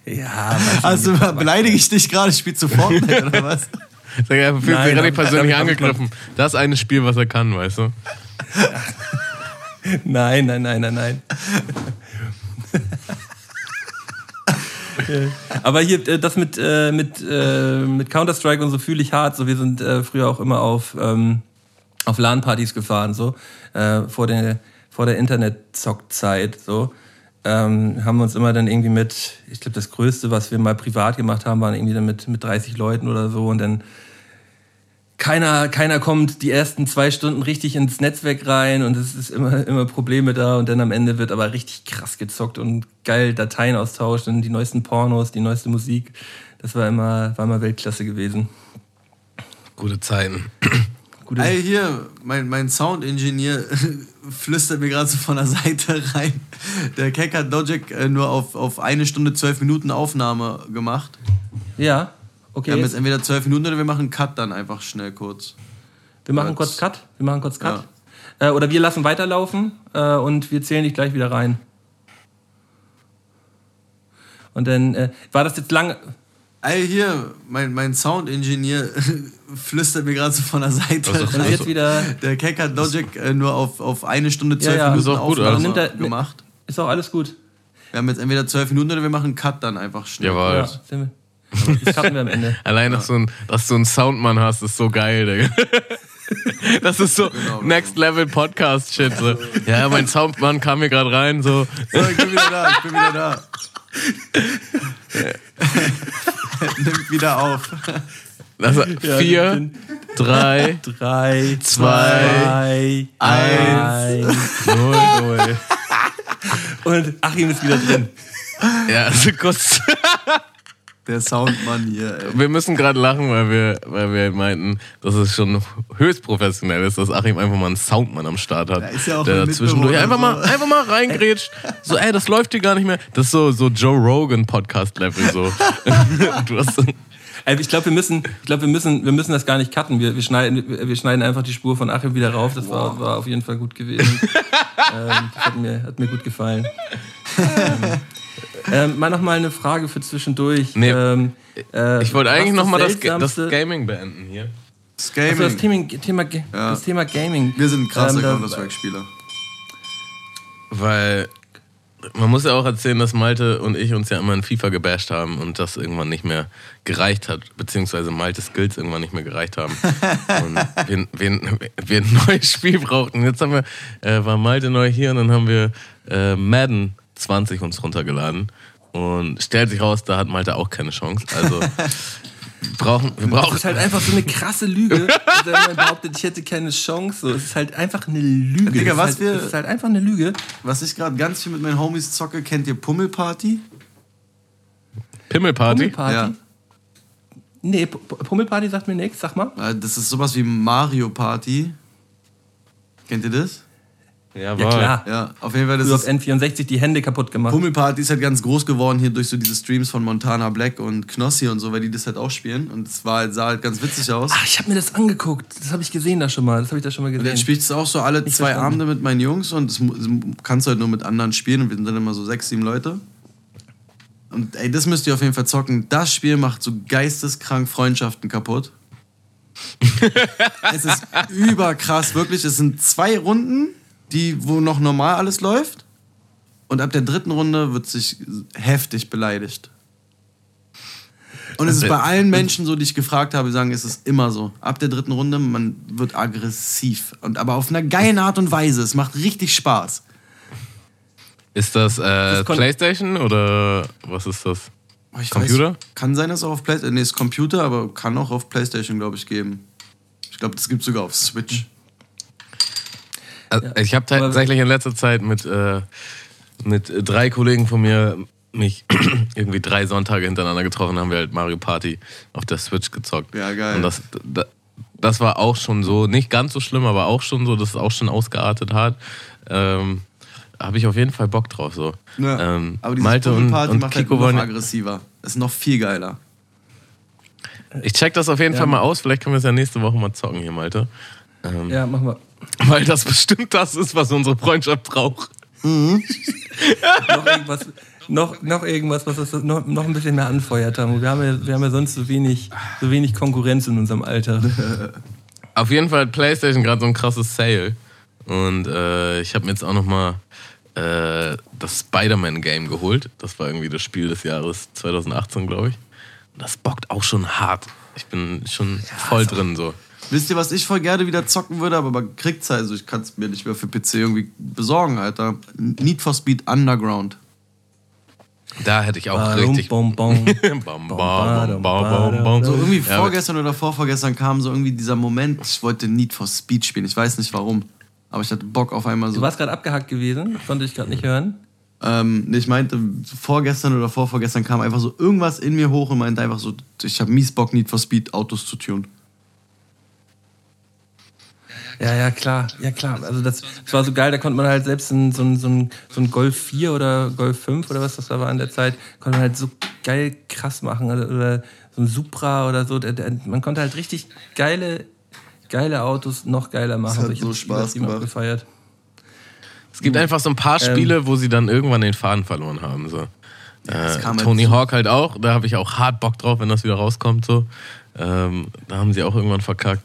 Ja, Also beleidige ich dich gerade, spielst du Fortnite oder was? Sag ja, fühlt sich relativ persönlich hab angegriffen. Das ist ein Spiel, was er kann, weißt du? Nein, nein, nein, nein, nein. Aber hier, äh, das mit, äh, mit, äh, mit Counter-Strike und so fühle ich hart. So, wir sind früher auch immer auf, ähm, auf LAN-Partys gefahren, so, vor der, vor der Internet-Zock-Zeit, so. Ähm, haben wir uns immer dann irgendwie mit, ich glaube, das Größte, was wir mal privat gemacht haben, waren irgendwie dann mit, mit 30 Leuten oder so und dann keiner, keiner kommt die ersten zwei Stunden richtig ins Netzwerk rein und es ist immer, immer Probleme da und dann am Ende wird aber richtig krass gezockt und geil Dateien austauscht und die neuesten Pornos, die neueste Musik. Das war immer, war immer Weltklasse gewesen. Gute Zeiten. Gute, Ey, hier, mein, mein Soundingenieur flüstert mir gerade so von der Seite rein. Der Keck hat Dogic äh, nur auf, auf eine Stunde, zwölf Minuten Aufnahme gemacht. ja, okay. Wir haben jetzt entweder zwölf Minuten oder wir machen Cut dann einfach schnell kurz. wir machen kurz Cut. Wir machen kurz Cut. Äh, oder wir lassen weiterlaufen äh, und wir zählen dich gleich wieder rein. Und dann äh, war das jetzt lange. Ey, hier, mein, mein Soundingenieur flüstert mir gerade so von der Seite Also, rein. jetzt wieder. Der Keck hat Logic äh, nur auf, auf eine Stunde, zwölf ja. Minuten Ist auch gut, also. Nimmt er- gemacht. Ist auch alles gut. Wir haben jetzt entweder zwölf Minuten oder wir machen einen Cut dann einfach schnell. Jawohl. Ja, wir. Aber Das cutten wir am Ende. Allein, dass, du ein, dass du einen Soundmann hast, ist so geil, Digga. Das ist so Genau, Next Level Podcast Shit. So. Ja, mein Soundmann kam mir gerade rein, so. So, ich bin wieder da, ich bin wieder da. Nimmt wieder auf. Also, vier, drei, Drei, Zwei, zwei, eins. null, null. Und Achim ist wieder drin. Ja, also kurz. Der Soundmann hier, ey. Wir müssen gerade lachen, weil wir, weil wir meinten, dass es schon höchst professionell ist, dass Achim einfach mal einen Soundmann am Start hat. Ja, ist ja auch der ein zwischendurch einfach mal, so. einfach mal reingrätscht. So, ey, das läuft hier gar nicht mehr. Das ist so, so Joe Rogan Podcast-Level. So. du hast ich glaube, wir müssen, ich glaube, wir müssen, wir müssen das gar nicht cutten. Wir, wir schneiden, wir schneiden einfach die Spur von Achim wieder rauf. Das war, war auf jeden Fall gut gewesen. ähm, das hat mir, hat mir gut gefallen. ähm, ähm, mal noch mal eine Frage für zwischendurch. Nee. Ähm, äh, ich wollte eigentlich noch mal das, das Gaming beenden hier. Das Also das Gaming. Thema, Thema, Ga- das Thema Gaming. Wir sind krasse Ähm, Counter-Strike-Spieler. Weil man muss ja auch erzählen, dass Malte und ich uns ja immer in FIFA gebasht haben und das irgendwann nicht mehr gereicht hat, beziehungsweise Maltes Skills irgendwann nicht mehr gereicht haben. und wir, wir, wir ein neues Spiel brauchten. Jetzt haben wir, äh, war Malte neu hier und dann haben wir äh, Madden 20 uns runtergeladen. Und stellt sich raus, da hat Malte auch keine Chance. Also brauchen, wir Das brauchen. ist halt einfach so eine krasse Lüge. Wenn man behauptet, ich hätte keine Chance. So, es ist halt einfach eine Lüge. Digga, das was ist halt, wir- Das ist halt einfach eine Lüge. Was ich gerade ganz viel mit meinen Homies zocke, kennt ihr Pummelparty? Pimmelparty? Pummelparty? Ja. Nee, P- Pummelparty sagt mir nichts, sag mal. Das ist sowas wie Mario Party. Kennt ihr das? Ja, klar. Ja, auf jeden Fall. Das auf ist, N64 die Hände kaputt gemacht. Pummelparty ist halt ganz groß geworden hier durch so diese Streams von Montana Black und Knossi und so, weil die das halt auch spielen. Und es war halt, sah halt ganz witzig aus. Ach, ich habe mir das angeguckt. Das habe ich gesehen da schon mal. Das habe ich da schon mal Und gesehen. dann spielst du auch so alle Nicht zwei verstanden. Abende mit meinen Jungs und das kannst du halt nur mit anderen spielen und wir sind dann immer so sechs, sieben Leute. Und ey, das müsst ihr auf jeden Fall zocken. Das Spiel macht so geisteskrank Freundschaften kaputt. es ist überkrass, wirklich. Es sind zwei Runden, die, wo noch normal alles läuft. Und ab der dritten Runde wird sich heftig beleidigt. Und es ist bei allen Menschen so, die ich gefragt habe, die sagen, es ist immer so. Ab der dritten Runde, man wird aggressiv. Und aber auf einer geilen Art und Weise. Es macht richtig Spaß. Ist das, äh, kon- Playstation oder was ist das? Oh, ich Computer? Weiß, kann sein, dass es auch auf Playstation. Nee, ist Computer, aber kann auch auf Playstation, glaube ich, geben. Ich glaube, das gibt es sogar auf Switch. Also, Ich habe tatsächlich in letzter Zeit mit, äh, mit drei Kollegen von mir mich irgendwie drei Sonntage hintereinander getroffen, haben wir halt Mario Party auf der Switch gezockt. Ja, geil. Und das, da- das war auch schon so, nicht ganz so schlimm, aber auch schon so, das ist auch schon ausgeartet hart. Ähm, habe ich auf jeden Fall Bock drauf. So. Ähm, aber diese Malte und, und macht halt Kiko noch wollen. aggressiver. Ist noch viel geiler. Ich check das auf jeden Fall mal aus. Vielleicht können wir es ja nächste Woche mal zocken hier, Malte. Ähm, ja, machen wir. Weil das bestimmt das ist, was unsere Freundschaft braucht. Noch irgendwas, noch, noch irgendwas, was das noch, noch ein bisschen mehr anfeuert haben. Wir haben ja, wir haben ja sonst so wenig, so wenig Konkurrenz in unserem Alter. Auf jeden Fall hat PlayStation gerade so ein krasses Sale. Und äh, ich habe mir jetzt auch noch mal äh, das Spider-Man-Game geholt. Das war irgendwie das Spiel des Jahres 2018, glaube ich. Und das bockt auch schon hart. Ich bin schon voll drin so. Wisst ihr, was ich voll gerne wieder zocken würde, aber man kriegt's halt, also ich kann es mir nicht mehr für PC irgendwie besorgen, Alter. Need for Speed Underground. Da hätte ich auch Badum, richtig. bom, bom. Bam, bam, bam, bam. So irgendwie Ja, vorgestern oder vorvorgestern kam so irgendwie dieser Moment, ich wollte Need for Speed spielen. Ich weiß nicht warum. Aber ich hatte Bock auf einmal Du so. warst gerade abgehackt gewesen, konnte ich gerade nicht hören. Ähm, nee, ich meinte, vorgestern oder vorvorgestern kam einfach so irgendwas in mir hoch und meinte einfach so, ich habe mies Bock, Need for Speed Autos zu tunen. Ja, ja, klar, ja klar. Also das, das war so geil, da konnte man halt selbst in, so, ein, so, ein, so ein Golf 4 oder Golf 5 oder was das da war in der Zeit, konnte man halt so geil krass machen. Oder, oder so ein Supra oder so. Der, der, man konnte halt richtig geile, geile Autos noch geiler machen. hat Ich so Spaß gemacht. abgefeiert. Es gibt einfach so ein paar Spiele, wo sie dann irgendwann den Faden verloren haben. So. das Äh, halt Tony Hawk halt auch, da habe ich auch hart Bock drauf, wenn das wieder rauskommt. So. Ähm, da haben sie auch irgendwann verkackt.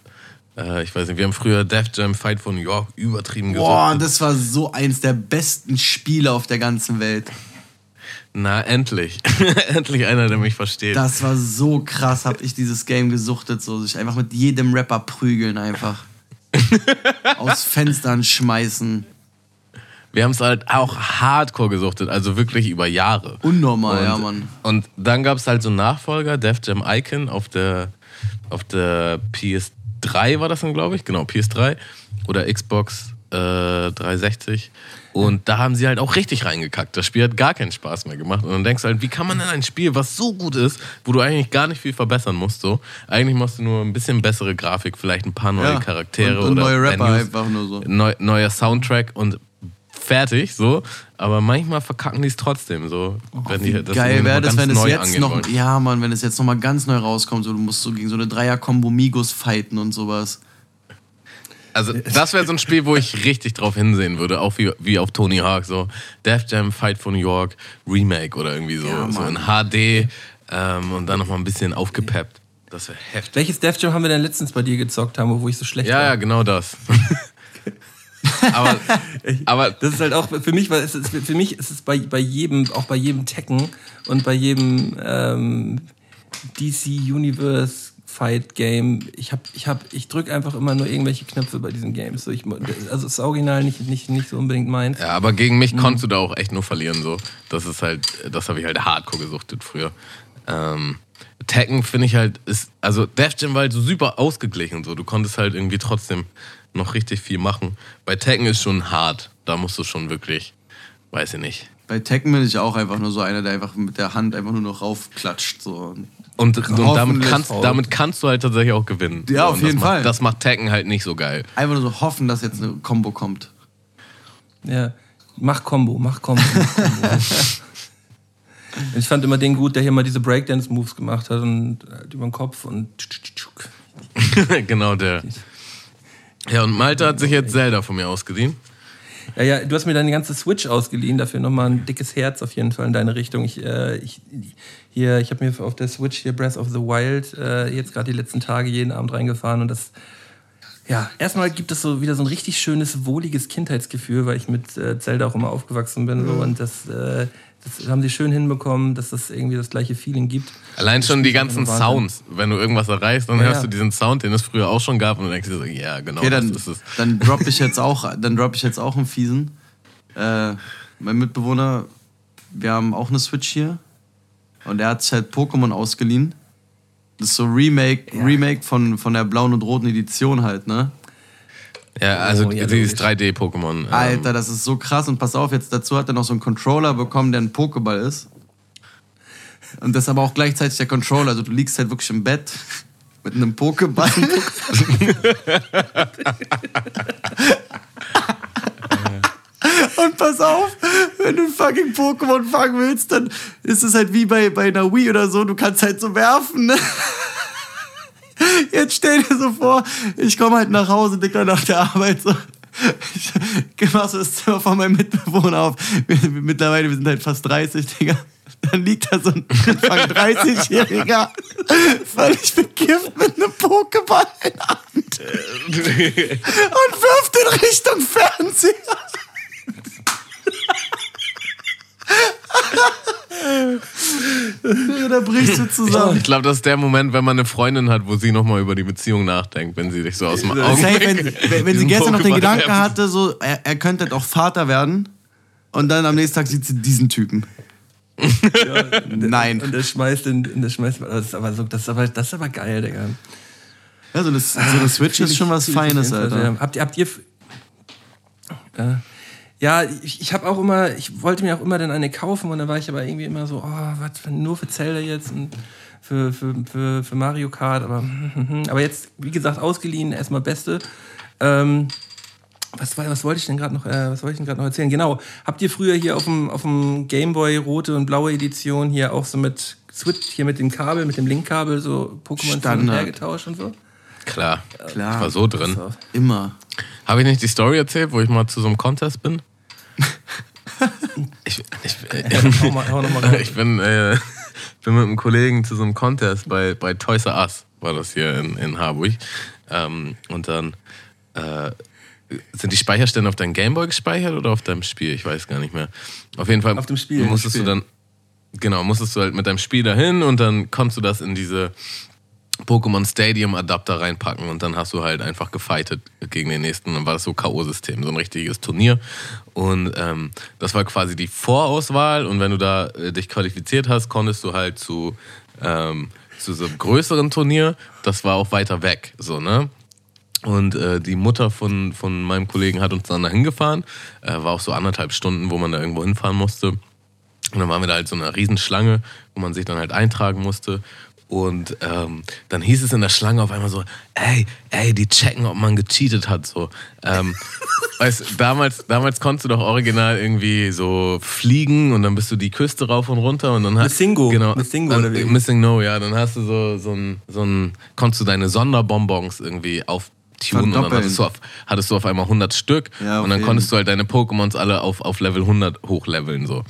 Äh, ich weiß nicht, wir haben früher Def Jam Fight for New York übertrieben Boah, gesucht. das war so eins der besten Spiele auf der ganzen Welt. Na, endlich. endlich einer, der mich versteht. Das war so krass, hab ich dieses Game gesuchtet, so sich einfach mit jedem Rapper prügeln einfach. Aus Fenstern schmeißen. Wir haben es halt auch hardcore gesuchtet, also wirklich über Jahre. Unnormal, Und, ja, Mann. und dann gab es halt so einen Nachfolger, Def Jam Icon, auf der, auf der PS3 war das dann, glaube ich. Genau, PS3 oder Xbox äh, 360. Und da haben sie halt auch richtig reingekackt. Das Spiel hat gar keinen Spaß mehr gemacht. Und dann denkst du halt, wie kann man denn ein Spiel, was so gut ist, wo du eigentlich gar nicht viel verbessern musst, so. Eigentlich machst du nur ein bisschen bessere Grafik, vielleicht ein paar neue Ja. Charaktere und, und oder neue Rapper Venues einfach nur so. neu, neuer Soundtrack und fertig, so. Aber manchmal verkacken die es trotzdem, so. wenn die das Geil wäre mal das, wenn es jetzt noch, wollen. ja, Mann, wenn es jetzt noch mal ganz neu rauskommt, so du musst so gegen so eine Dreier-Kombo Migos fighten und sowas. Also, das wäre so ein Spiel, wo ich richtig drauf hinsehen würde, auch wie, wie auf Tony Hawk, so Def Jam Fight for New York Remake oder irgendwie so, Ja, so in. HD ähm, und dann nochmal ein bisschen aufgepeppt. Das wäre heftig. Welches Def Jam haben wir denn letztens bei dir gezockt, haben, wo ich so schlecht Ja, war? ja, genau das. aber, aber Das ist halt auch für mich, weil es ist, für mich ist es bei, bei jedem, auch bei jedem Tekken und bei jedem ähm, DC Universe Fight Game, ich hab, ich hab, ich drück einfach immer nur irgendwelche Knöpfe bei diesen Games. So, ich, also das Original nicht, nicht, nicht so unbedingt meins. Ja, aber gegen Mhm. mich konntest du da auch echt nur verlieren. So. Das ist halt, das habe ich halt hardcore gesuchtet früher. Ähm, Tekken finde ich halt, ist, also Death Jam war halt so super ausgeglichen. So. Du konntest halt irgendwie trotzdem noch richtig viel machen. Bei Tekken ist schon hart. Da musst du schon wirklich, weiß ich nicht. Bei Tekken bin ich auch einfach nur so einer, der einfach mit der Hand einfach nur noch raufklatscht. So. Und, und damit, kannst, damit kannst du halt tatsächlich auch gewinnen. Ja, So, auf und das jeden macht, Fall. Das macht Tekken halt nicht so geil. Einfach nur so hoffen, dass jetzt eine Combo kommt. Ja, mach Combo, mach Combo. Mach Combo. ich fand immer den gut, der hier mal diese Breakdance-Moves gemacht hat und halt über den Kopf und. genau der. Ja, und Malte hat sich jetzt Zelda von mir ausgeliehen. Ja, ja, du hast mir deine ganze Switch ausgeliehen, dafür nochmal ein dickes Herz auf jeden Fall in deine Richtung. Ich, äh, ich, hier, ich habe mir auf der Switch hier Breath of the Wild äh, jetzt gerade die letzten Tage jeden Abend reingefahren und das. Ja, erstmal gibt es so wieder so ein richtig schönes, wohliges Kindheitsgefühl, weil ich mit äh, Zelda auch immer aufgewachsen bin. So, und das, äh, das haben sie schön hinbekommen, dass das irgendwie das gleiche Feeling gibt. Allein schon die ganzen. Sounds. Wenn du irgendwas erreichst, dann Ja, hörst ja. du diesen Sound, den es früher auch schon gab und du denkst dir so, ja, genau, Okay, dann, das ist es. dann droppe ich jetzt auch, dann droppe ich jetzt auch einen fiesen. Äh, mein Mitbewohner, wir haben auch eine Switch hier und er hat sich halt Pokémon ausgeliehen. Das ist so Remake, Ja. Remake von, von der blauen und roten Edition halt, ne? Ja, also Oh, ja, dieses logisch. 3D-Pokémon. ähm, Alter, das ist so krass und pass auf, jetzt dazu hat er noch so einen Controller bekommen, der ein Pokéball ist. Und das ist aber auch gleichzeitig der Controller, also du liegst halt wirklich im Bett mit einem Pokéball. Und pass auf, wenn du ein fucking Pokémon fangen willst, dann ist es halt wie bei, bei einer Wii oder so, du kannst halt so werfen. Ne? Jetzt stell dir so vor, ich komme halt nach Hause, Dicker, nach der Arbeit so. Ich mach so das Zimmer von meinem Mitbewohner auf. Mittlerweile, wir sind halt fast 30, Digga. Dann liegt da so ein Anfang 30-Jähriger, völlig bekifft mit einem Pokéball in der Hand und wirft in Richtung Fernseher. Brichst du zusammen. Ich glaube, das ist der Moment, wenn man eine Freundin hat, wo sie nochmal über die Beziehung nachdenkt, wenn sie dich so aus dem Augen Safe, wenn, wenn, wenn sie gestern noch den Gedanken hatte, so, er, er könnte halt auch Vater werden. Und dann am nächsten Tag sieht sie diesen Typen. Nein. Und der schmeißt den, und der schmeißt, das ist aber so, das ist aber, das ist aber geil, Digga. Ja, so eine, so eine Switch ist schon was Feines, Alter. Habt ihr, habt ihr, äh, ja, ich, ich habe auch immer, ich wollte mir auch immer dann eine kaufen und dann war ich aber irgendwie immer so, oh, was für, nur für Zelda jetzt und für, für, für, für Mario Kart, aber, aber jetzt, wie gesagt, ausgeliehen, erstmal Beste. Ähm, was, war- was wollte ich denn gerade noch, äh, was wollte ich denn gerade noch erzählen? Genau, habt ihr früher hier auf dem, auf dem Gameboy rote und blaue Edition hier auch so mit Switch, hier mit dem Kabel, mit dem Linkkabel so Pokémon hin und Standard. her getauscht und so? Klar, Klar. ich war so drin. Immer. Habe ich nicht die Story erzählt, wo ich mal zu so einem Contest bin? Ich, ich, mal, hau noch mal raus. ich bin, äh, bin mit einem Kollegen zu so einem Contest bei, bei Toys R Us, war das hier in, in Harburg. Ähm, und dann äh, sind die Speicherstände auf deinem Gameboy gespeichert oder auf deinem Spiel? Ich weiß gar nicht mehr. Auf jeden Fall Auf dem Spiel. musstest Spiel. du dann, genau, musstest du halt mit deinem Spiel dahin und dann konntest du das in diese Pokémon Stadium Adapter reinpacken und dann hast du halt einfach gefightet gegen den nächsten. Dann war das so K.O.-System, so ein richtiges Turnier. Und ähm, das war quasi die Vorauswahl und wenn du da äh, dich qualifiziert hast, konntest du halt zu, ähm, zu so einem größeren Turnier. Das war auch weiter weg, so, ne? Und äh, die Mutter von, von meinem Kollegen hat uns dann dahin gefahren. Äh, war auch so anderthalb Stunden, wo man da irgendwo hinfahren musste. Und dann waren wir da halt so eine Riesenschlange, wo man sich dann halt eintragen musste. Und ähm, dann hieß es in der Schlange auf einmal so, ey, ey, die checken, ob man gecheatet hat. So. Ähm, weißt, damals, damals konntest du doch original irgendwie so fliegen und dann bist du die Küste rauf und runter und dann hast Missingo. Genau, Missingo dann, oder wie? Missing No, ja. Dann hast du so, so ein, so ein, konntest du deine Sonderbonbons irgendwie auftunen und dann hattest du, auf, hattest du auf einmal 100 Stück Ja, auf und dann konntest du halt deine Pokémons alle auf, auf Level 100 hochleveln so.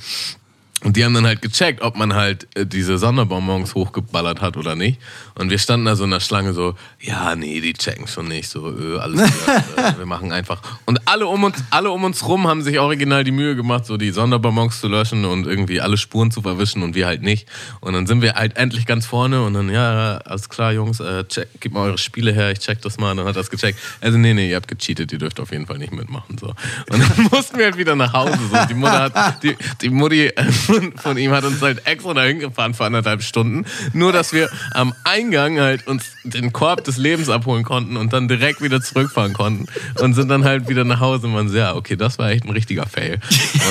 Und die haben dann halt gecheckt, ob man halt äh, diese Sonderbonbons hochgeballert hat oder nicht. Und wir standen da so in der Schlange so, ja, nee, die checken schon nicht, so, äh, alles klar, äh, wir machen einfach. Und alle um uns, alle um uns rum haben sich original die Mühe gemacht, so die Sonderbonbons zu löschen und irgendwie alle Spuren zu verwischen und wir halt nicht. Und dann sind wir halt endlich ganz vorne und dann, ja, alles klar, Jungs, äh, check, gib mal eure Spiele her, ich check das mal. Und dann hat das gecheckt. Also, nee, nee, ihr habt gecheatet, ihr dürft auf jeden Fall nicht mitmachen, so. Und dann mussten wir halt wieder nach Hause, so. Die Mutter hat, die, die Mutti, von, von ihm hat uns halt extra dahin gefahren für anderthalb Stunden. Nur, dass wir am Eingang halt uns den Korb des Lebens abholen konnten und dann direkt wieder zurückfahren konnten. Und sind dann halt wieder nach Hause und man so, ja, okay, das war echt ein richtiger Fail.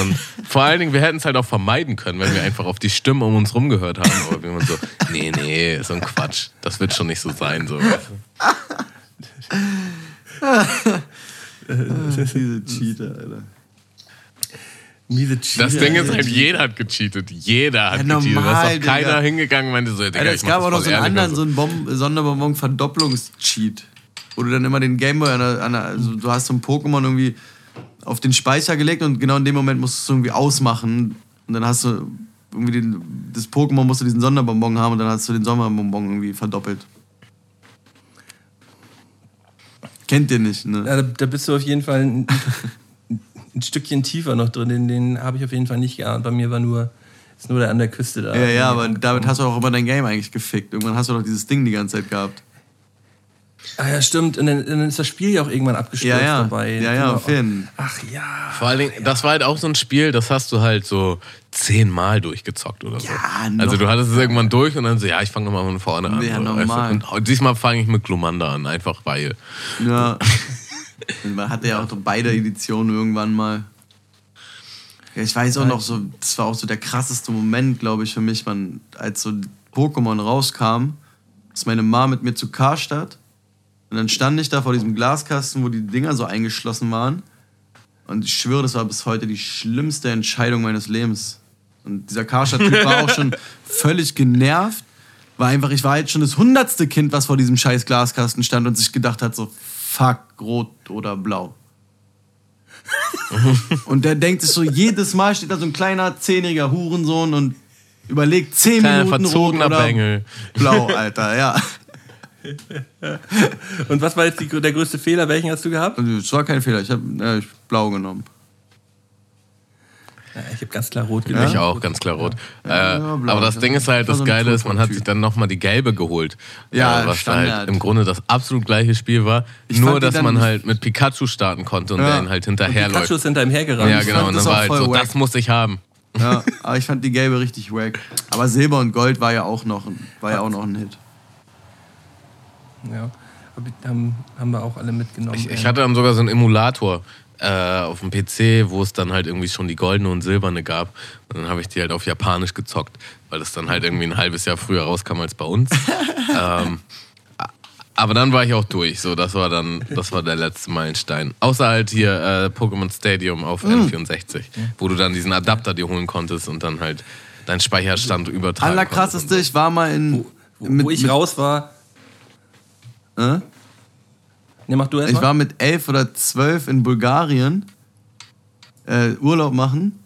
Und vor allen Dingen, wir hätten es halt auch vermeiden können, wenn wir einfach auf die Stimmen um uns rum gehört haben. Aber wir waren so, nee, nee, so ein Quatsch. Das wird schon nicht so sein. So. Diese Cheater, Alter. Miese Cheater. Das Ding ist halt, jeder hat gecheatet. Jeder hat Ja, gecheatet. Da normal, ist doch keiner Digga. hingegangen und meinte so, Digga, Alter, es gab das auch noch so einen anderen, so einen Bom Sonderbonbon Verdopplungs-Cheat. Wo du dann immer den Gameboy an der, an der, also du hast so ein Pokémon irgendwie auf den Speicher gelegt und genau in dem Moment musst du es irgendwie ausmachen. Und dann hast du irgendwie den, das Pokémon musste diesen Sonderbonbon haben und dann hast du den Sonderbonbon irgendwie verdoppelt. Kennt ihr nicht, ne? Ja, da, da bist du auf jeden Fall ein, Stückchen tiefer noch drin. Den, den habe ich auf jeden Fall nicht geahnt. Bei mir war nur, ist nur der an der Küste da. Ja, ja, aber damit hast du auch immer dein Game eigentlich gefickt. Irgendwann hast du doch dieses Ding die ganze Zeit gehabt. Ah ja, stimmt. Und dann, dann ist das Spiel ja auch irgendwann abgestürzt Ja, ja. dabei. Ja, ja, auf jeden Ach ja. Vor allen Dingen, das war halt auch so ein Spiel, das hast du halt so zehnmal durchgezockt oder so. Ja, noch. also du hattest es irgendwann durch und dann so, ja, ich fange nochmal von vorne an. Ja, so, normal. weißt du? Und diesmal fange ich mit Glumanda an, einfach weil. Ja. Man hatte ja auch beide Editionen irgendwann mal. Ja, ich weiß auch noch so, das war auch so der krasseste Moment, glaube ich, für mich, man, als so Pokémon rauskam, ist meine Mama mit mir zu Karstadt und dann stand ich da vor diesem Glaskasten, wo die Dinger so eingeschlossen waren und ich schwöre, das war bis heute die schlimmste Entscheidung meines Lebens. Und dieser Karstadt-Typ war auch schon völlig genervt, war einfach, ich war jetzt schon das hundertste Kind, was vor diesem scheiß Glaskasten stand und sich gedacht hat, so, fuck, rot oder blau. und der denkt sich so, jedes Mal steht da so ein kleiner, zehnjähriger Hurensohn und überlegt zehn Kleiner Minuten rot verzogener oder Bengel. blau, Alter, ja. Und was war jetzt die, der größte Fehler? Welchen hast du gehabt? Also, Es war kein Fehler, ich habe äh, ich hab blau genommen. Ja, ich habe ganz klar rot genommen. Ich auch, ganz klar rot. äh, Ja, blau. aber das Ding ist halt, das so ein Geile ist, man hat sich dann nochmal die gelbe geholt. Ja, äh, was Standard. halt im Grunde das absolut gleiche Spiel war. Ich nur, dass man halt mit Pikachu starten konnte und Ja. der ihn halt hinterherläuft. Pikachu ist hinter ihm hergerannt. Ja, genau. Und das dann war halt so, wack. das musste ich haben. Ja, aber ich fand die gelbe richtig wack. Aber Silber und Gold war ja auch noch, war ja auch noch ein Hit. Ja. Haben, haben wir auch alle mitgenommen. Ich, ich hatte dann sogar so einen Emulator äh, auf dem PC, wo es dann halt irgendwie schon die goldene und silberne gab. Und dann habe ich die halt auf Japanisch gezockt, weil das dann halt irgendwie ein halbes Jahr früher rauskam als bei uns. ähm, aber dann war ich auch durch. So, das war dann, das war der letzte Meilenstein. Außer halt hier äh, Pokémon Stadium auf N64, wo du dann diesen Adapter dir holen konntest und dann halt deinen Speicherstand übertragen Allerkrasseste, ich war mal in. wo, wo ich raus war. Äh? Ne, mach du erst Ich mal. war mit elf oder zwölf in Bulgarien äh, Urlaub machen.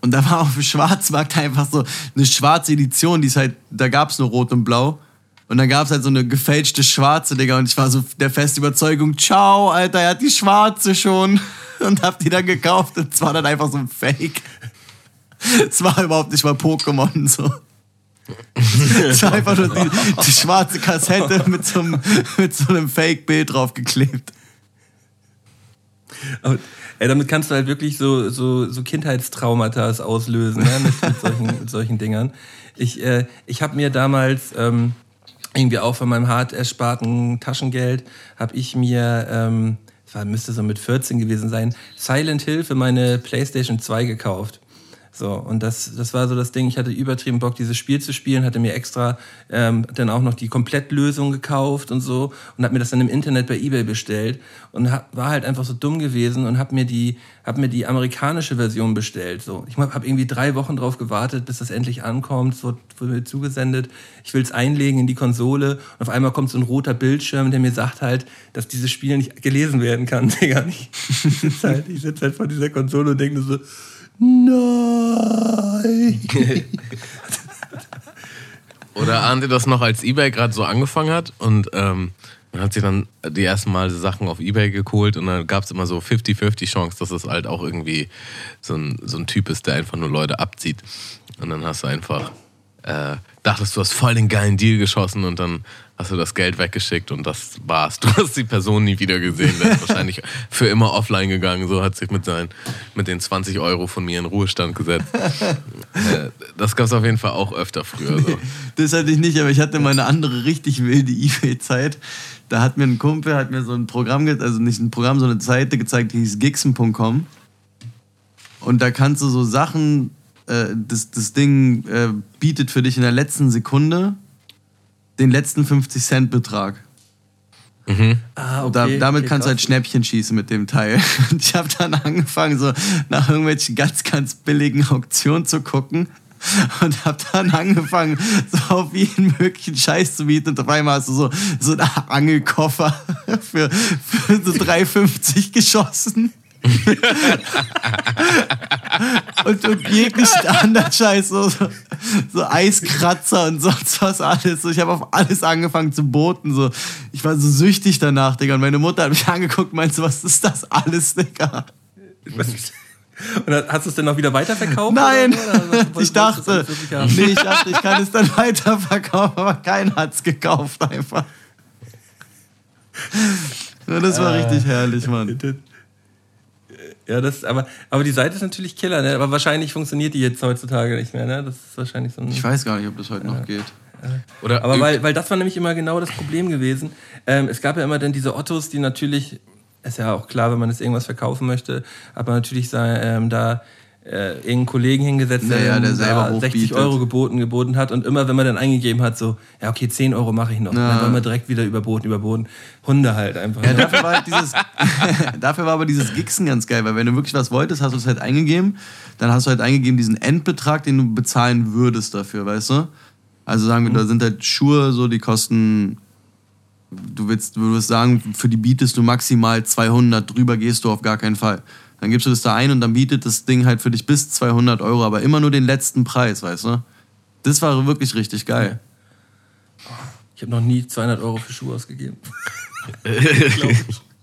Und da war auf dem Schwarzmarkt einfach so eine schwarze Edition, die ist halt, da gab es nur Rot und Blau. Und dann gab es halt so eine gefälschte schwarze, Digga. Und ich war so der festen Überzeugung, ciao, Alter, er hat die schwarze schon. Und hab die dann gekauft. Und es war dann einfach so ein Fake. Es war überhaupt nicht mal Pokémon so. Es war einfach nur die, die schwarze Kassette mit so einem, mit so einem Fake-Bild draufgeklebt. Aber, ey, damit kannst du halt wirklich so, so, so Kindheitstraumata auslösen, ne? mit, mit, solchen, mit solchen Dingern. Ich, äh, ich habe mir damals ähm, irgendwie auch von meinem hart ersparten Taschengeld, habe ich mir, ähm, das war, müsste so mit 14 gewesen sein, Silent Hill für meine PlayStation 2 gekauft. So, und das, das war so das Ding, ich hatte übertrieben Bock, dieses Spiel zu spielen, hatte mir extra ähm, dann auch noch die Komplettlösung gekauft und so und habe mir das dann im Internet bei Ebay bestellt und hab, war halt einfach so dumm gewesen und habe mir die hab mir die amerikanische Version bestellt. So, ich habe irgendwie drei Wochen drauf gewartet, bis das endlich ankommt, es wurde, mir zugesendet. Ich will es einlegen in die Konsole und auf einmal kommt so ein roter Bildschirm, der mir sagt halt, dass dieses Spiel nicht gelesen werden kann. Digga, ich sitze halt, sitz halt vor dieser Konsole und denke so, Nein. Oder ahnt ihr das noch, als Ebay gerade so angefangen hat und ähm, man hat sich dann die ersten Mal Sachen auf Ebay geholt und dann gab es immer so 50-50 Chance, dass es halt auch irgendwie so ein, so ein Typ ist, der einfach nur Leute abzieht. Und dann hast du einfach äh, dachtest, du hast voll den geilen Deal geschossen und dann hast du das Geld weggeschickt und das war's. Du hast die Person nie wieder gesehen. Der ist wahrscheinlich für immer offline gegangen. So hat sich mit, seinen, mit den 20 Euro von mir in Ruhestand gesetzt. Äh, das gab es auf jeden Fall auch öfter früher. So. Das hatte ich nicht, aber ich hatte mal eine andere richtig wilde Ebay-Zeit. Da hat mir ein Kumpel, hat mir so ein Programm, also nicht ein Programm, sondern eine Seite gezeigt, die hieß gixen.com. Und da kannst du so Sachen, äh, das, das Ding äh, bietet für dich in der letzten Sekunde den letzten 50 Cent Betrag. Ah, Da, damit okay, kannst du halt. Schnäppchen schießen mit dem Teil. Und ich habe dann angefangen, so nach irgendwelchen ganz, ganz billigen Auktionen zu gucken. Und habe dann angefangen, so auf jeden möglichen Scheiß zu bieten. Und auf einmal hast du so, so einen Angelkoffer für, für so 3,50 geschossen. und, und jeglichen anderen Scheiß, so, so, so Eiskratzer und sonst was alles. So, ich habe auf alles angefangen zu boten. So. Ich war so süchtig danach, Digga. Und meine Mutter hat mich angeguckt und meinte was ist das alles, Digga? Und hast du es denn noch wieder weiterverkauft? Nein, oder? Oder ich dachte, nee, ich dachte, ich kann es dann weiterverkaufen, aber keiner hat es gekauft einfach. Das war richtig herrlich, Mann. Ja, das, aber, aber die Seite ist natürlich Killer, ne? Aber wahrscheinlich funktioniert die jetzt heutzutage nicht mehr, ne? Das ist wahrscheinlich so ein. Ich weiß gar nicht, ob das heute noch geht. Oder Aber weil, weil das war nämlich immer genau das Problem gewesen. Ähm, es gab ja immer dann diese Ottos, die natürlich, ist ja auch klar, wenn man jetzt irgendwas verkaufen möchte, aber natürlich sei, ähm, da äh, irgendeinen Kollegen hingesetzt, der, Naja, der selber da 60 hochbietet. Euro geboten, geboten hat und immer, wenn man dann eingegeben hat, so, ja okay, 10 Euro mache ich noch. Ja. Dann war man direkt wieder überboten, überboten. Hunde halt einfach. Ja, ne? dafür war, halt dieses, dafür war aber dieses Gixen ganz geil, weil wenn du wirklich was wolltest, hast du es halt eingegeben, dann hast du halt eingegeben diesen Endbetrag, den du bezahlen würdest dafür, weißt du? Also sagen wir, da sind halt Schuhe, so die kosten, du willst, du würdest sagen, für die bietest du maximal 200, drüber gehst du auf gar keinen Fall. Dann gibst du das da ein und dann bietet das Ding halt für dich bis 200 Euro, aber immer nur den letzten Preis, weißt du? Das war wirklich richtig geil. Ich habe noch nie 200 Euro für Schuhe ausgegeben.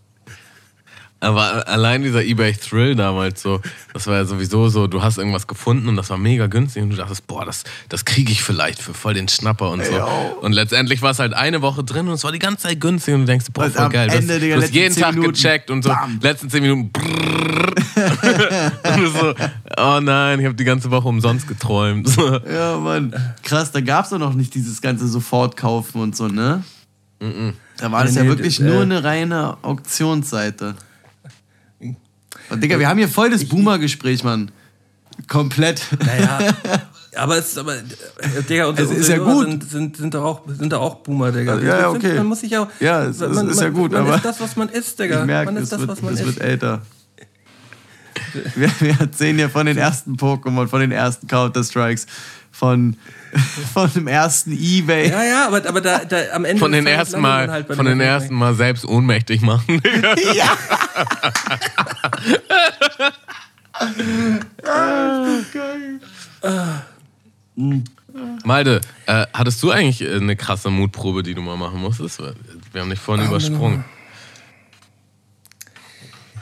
Aber allein dieser eBay Thrill damals so, das war ja sowieso so, du hast irgendwas gefunden und das war mega günstig und du dachtest, boah, das, das kriege ich vielleicht für voll den Schnapper und so. Und letztendlich war es halt eine Woche drin und es war die ganze Zeit günstig und du denkst, boah, voll geil. Du hast, Ende, Digga, du hast jeden 10 Tag Minuten, gecheckt und so, bam. letzten zehn Minuten brrrr. und du so, oh nein, ich habe die ganze Woche umsonst geträumt. Ja, Mann. Krass, da gab es doch noch nicht dieses ganze Sofort-Kaufen und so, ne? Da war das Nee, ja nee, wirklich das, nur äh, eine reine Auktionsseite. Und Digga, wir haben hier voll das Boomer-Gespräch, Mann. Komplett. Naja. Aber es ist aber, Digga, unsere, Es ist ja Hörer gut. Sind, sind, sind, doch auch, sind doch auch Boomer, Digga. Ja, ja, okay. Man muss sich ja, Ja, es- man, ist ja gut, man aber- ist das, was man ist, Digga. Ich merke, man ist das, wird, was man es ist. wird älter. Wir, wir erzählen ja von den ersten Pokémon, von den ersten Counter-Strikes, von, von dem ersten Ebay. Ja, ja, aber, aber da, da am Ende Von den ersten Mal, halt von dem den ersten Mal selbst ohnmächtig machen. Ja. Malte, äh, hattest du eigentlich äh, eine krasse Mutprobe, die du mal machen musstest? Wir haben dich vorhin übersprungen.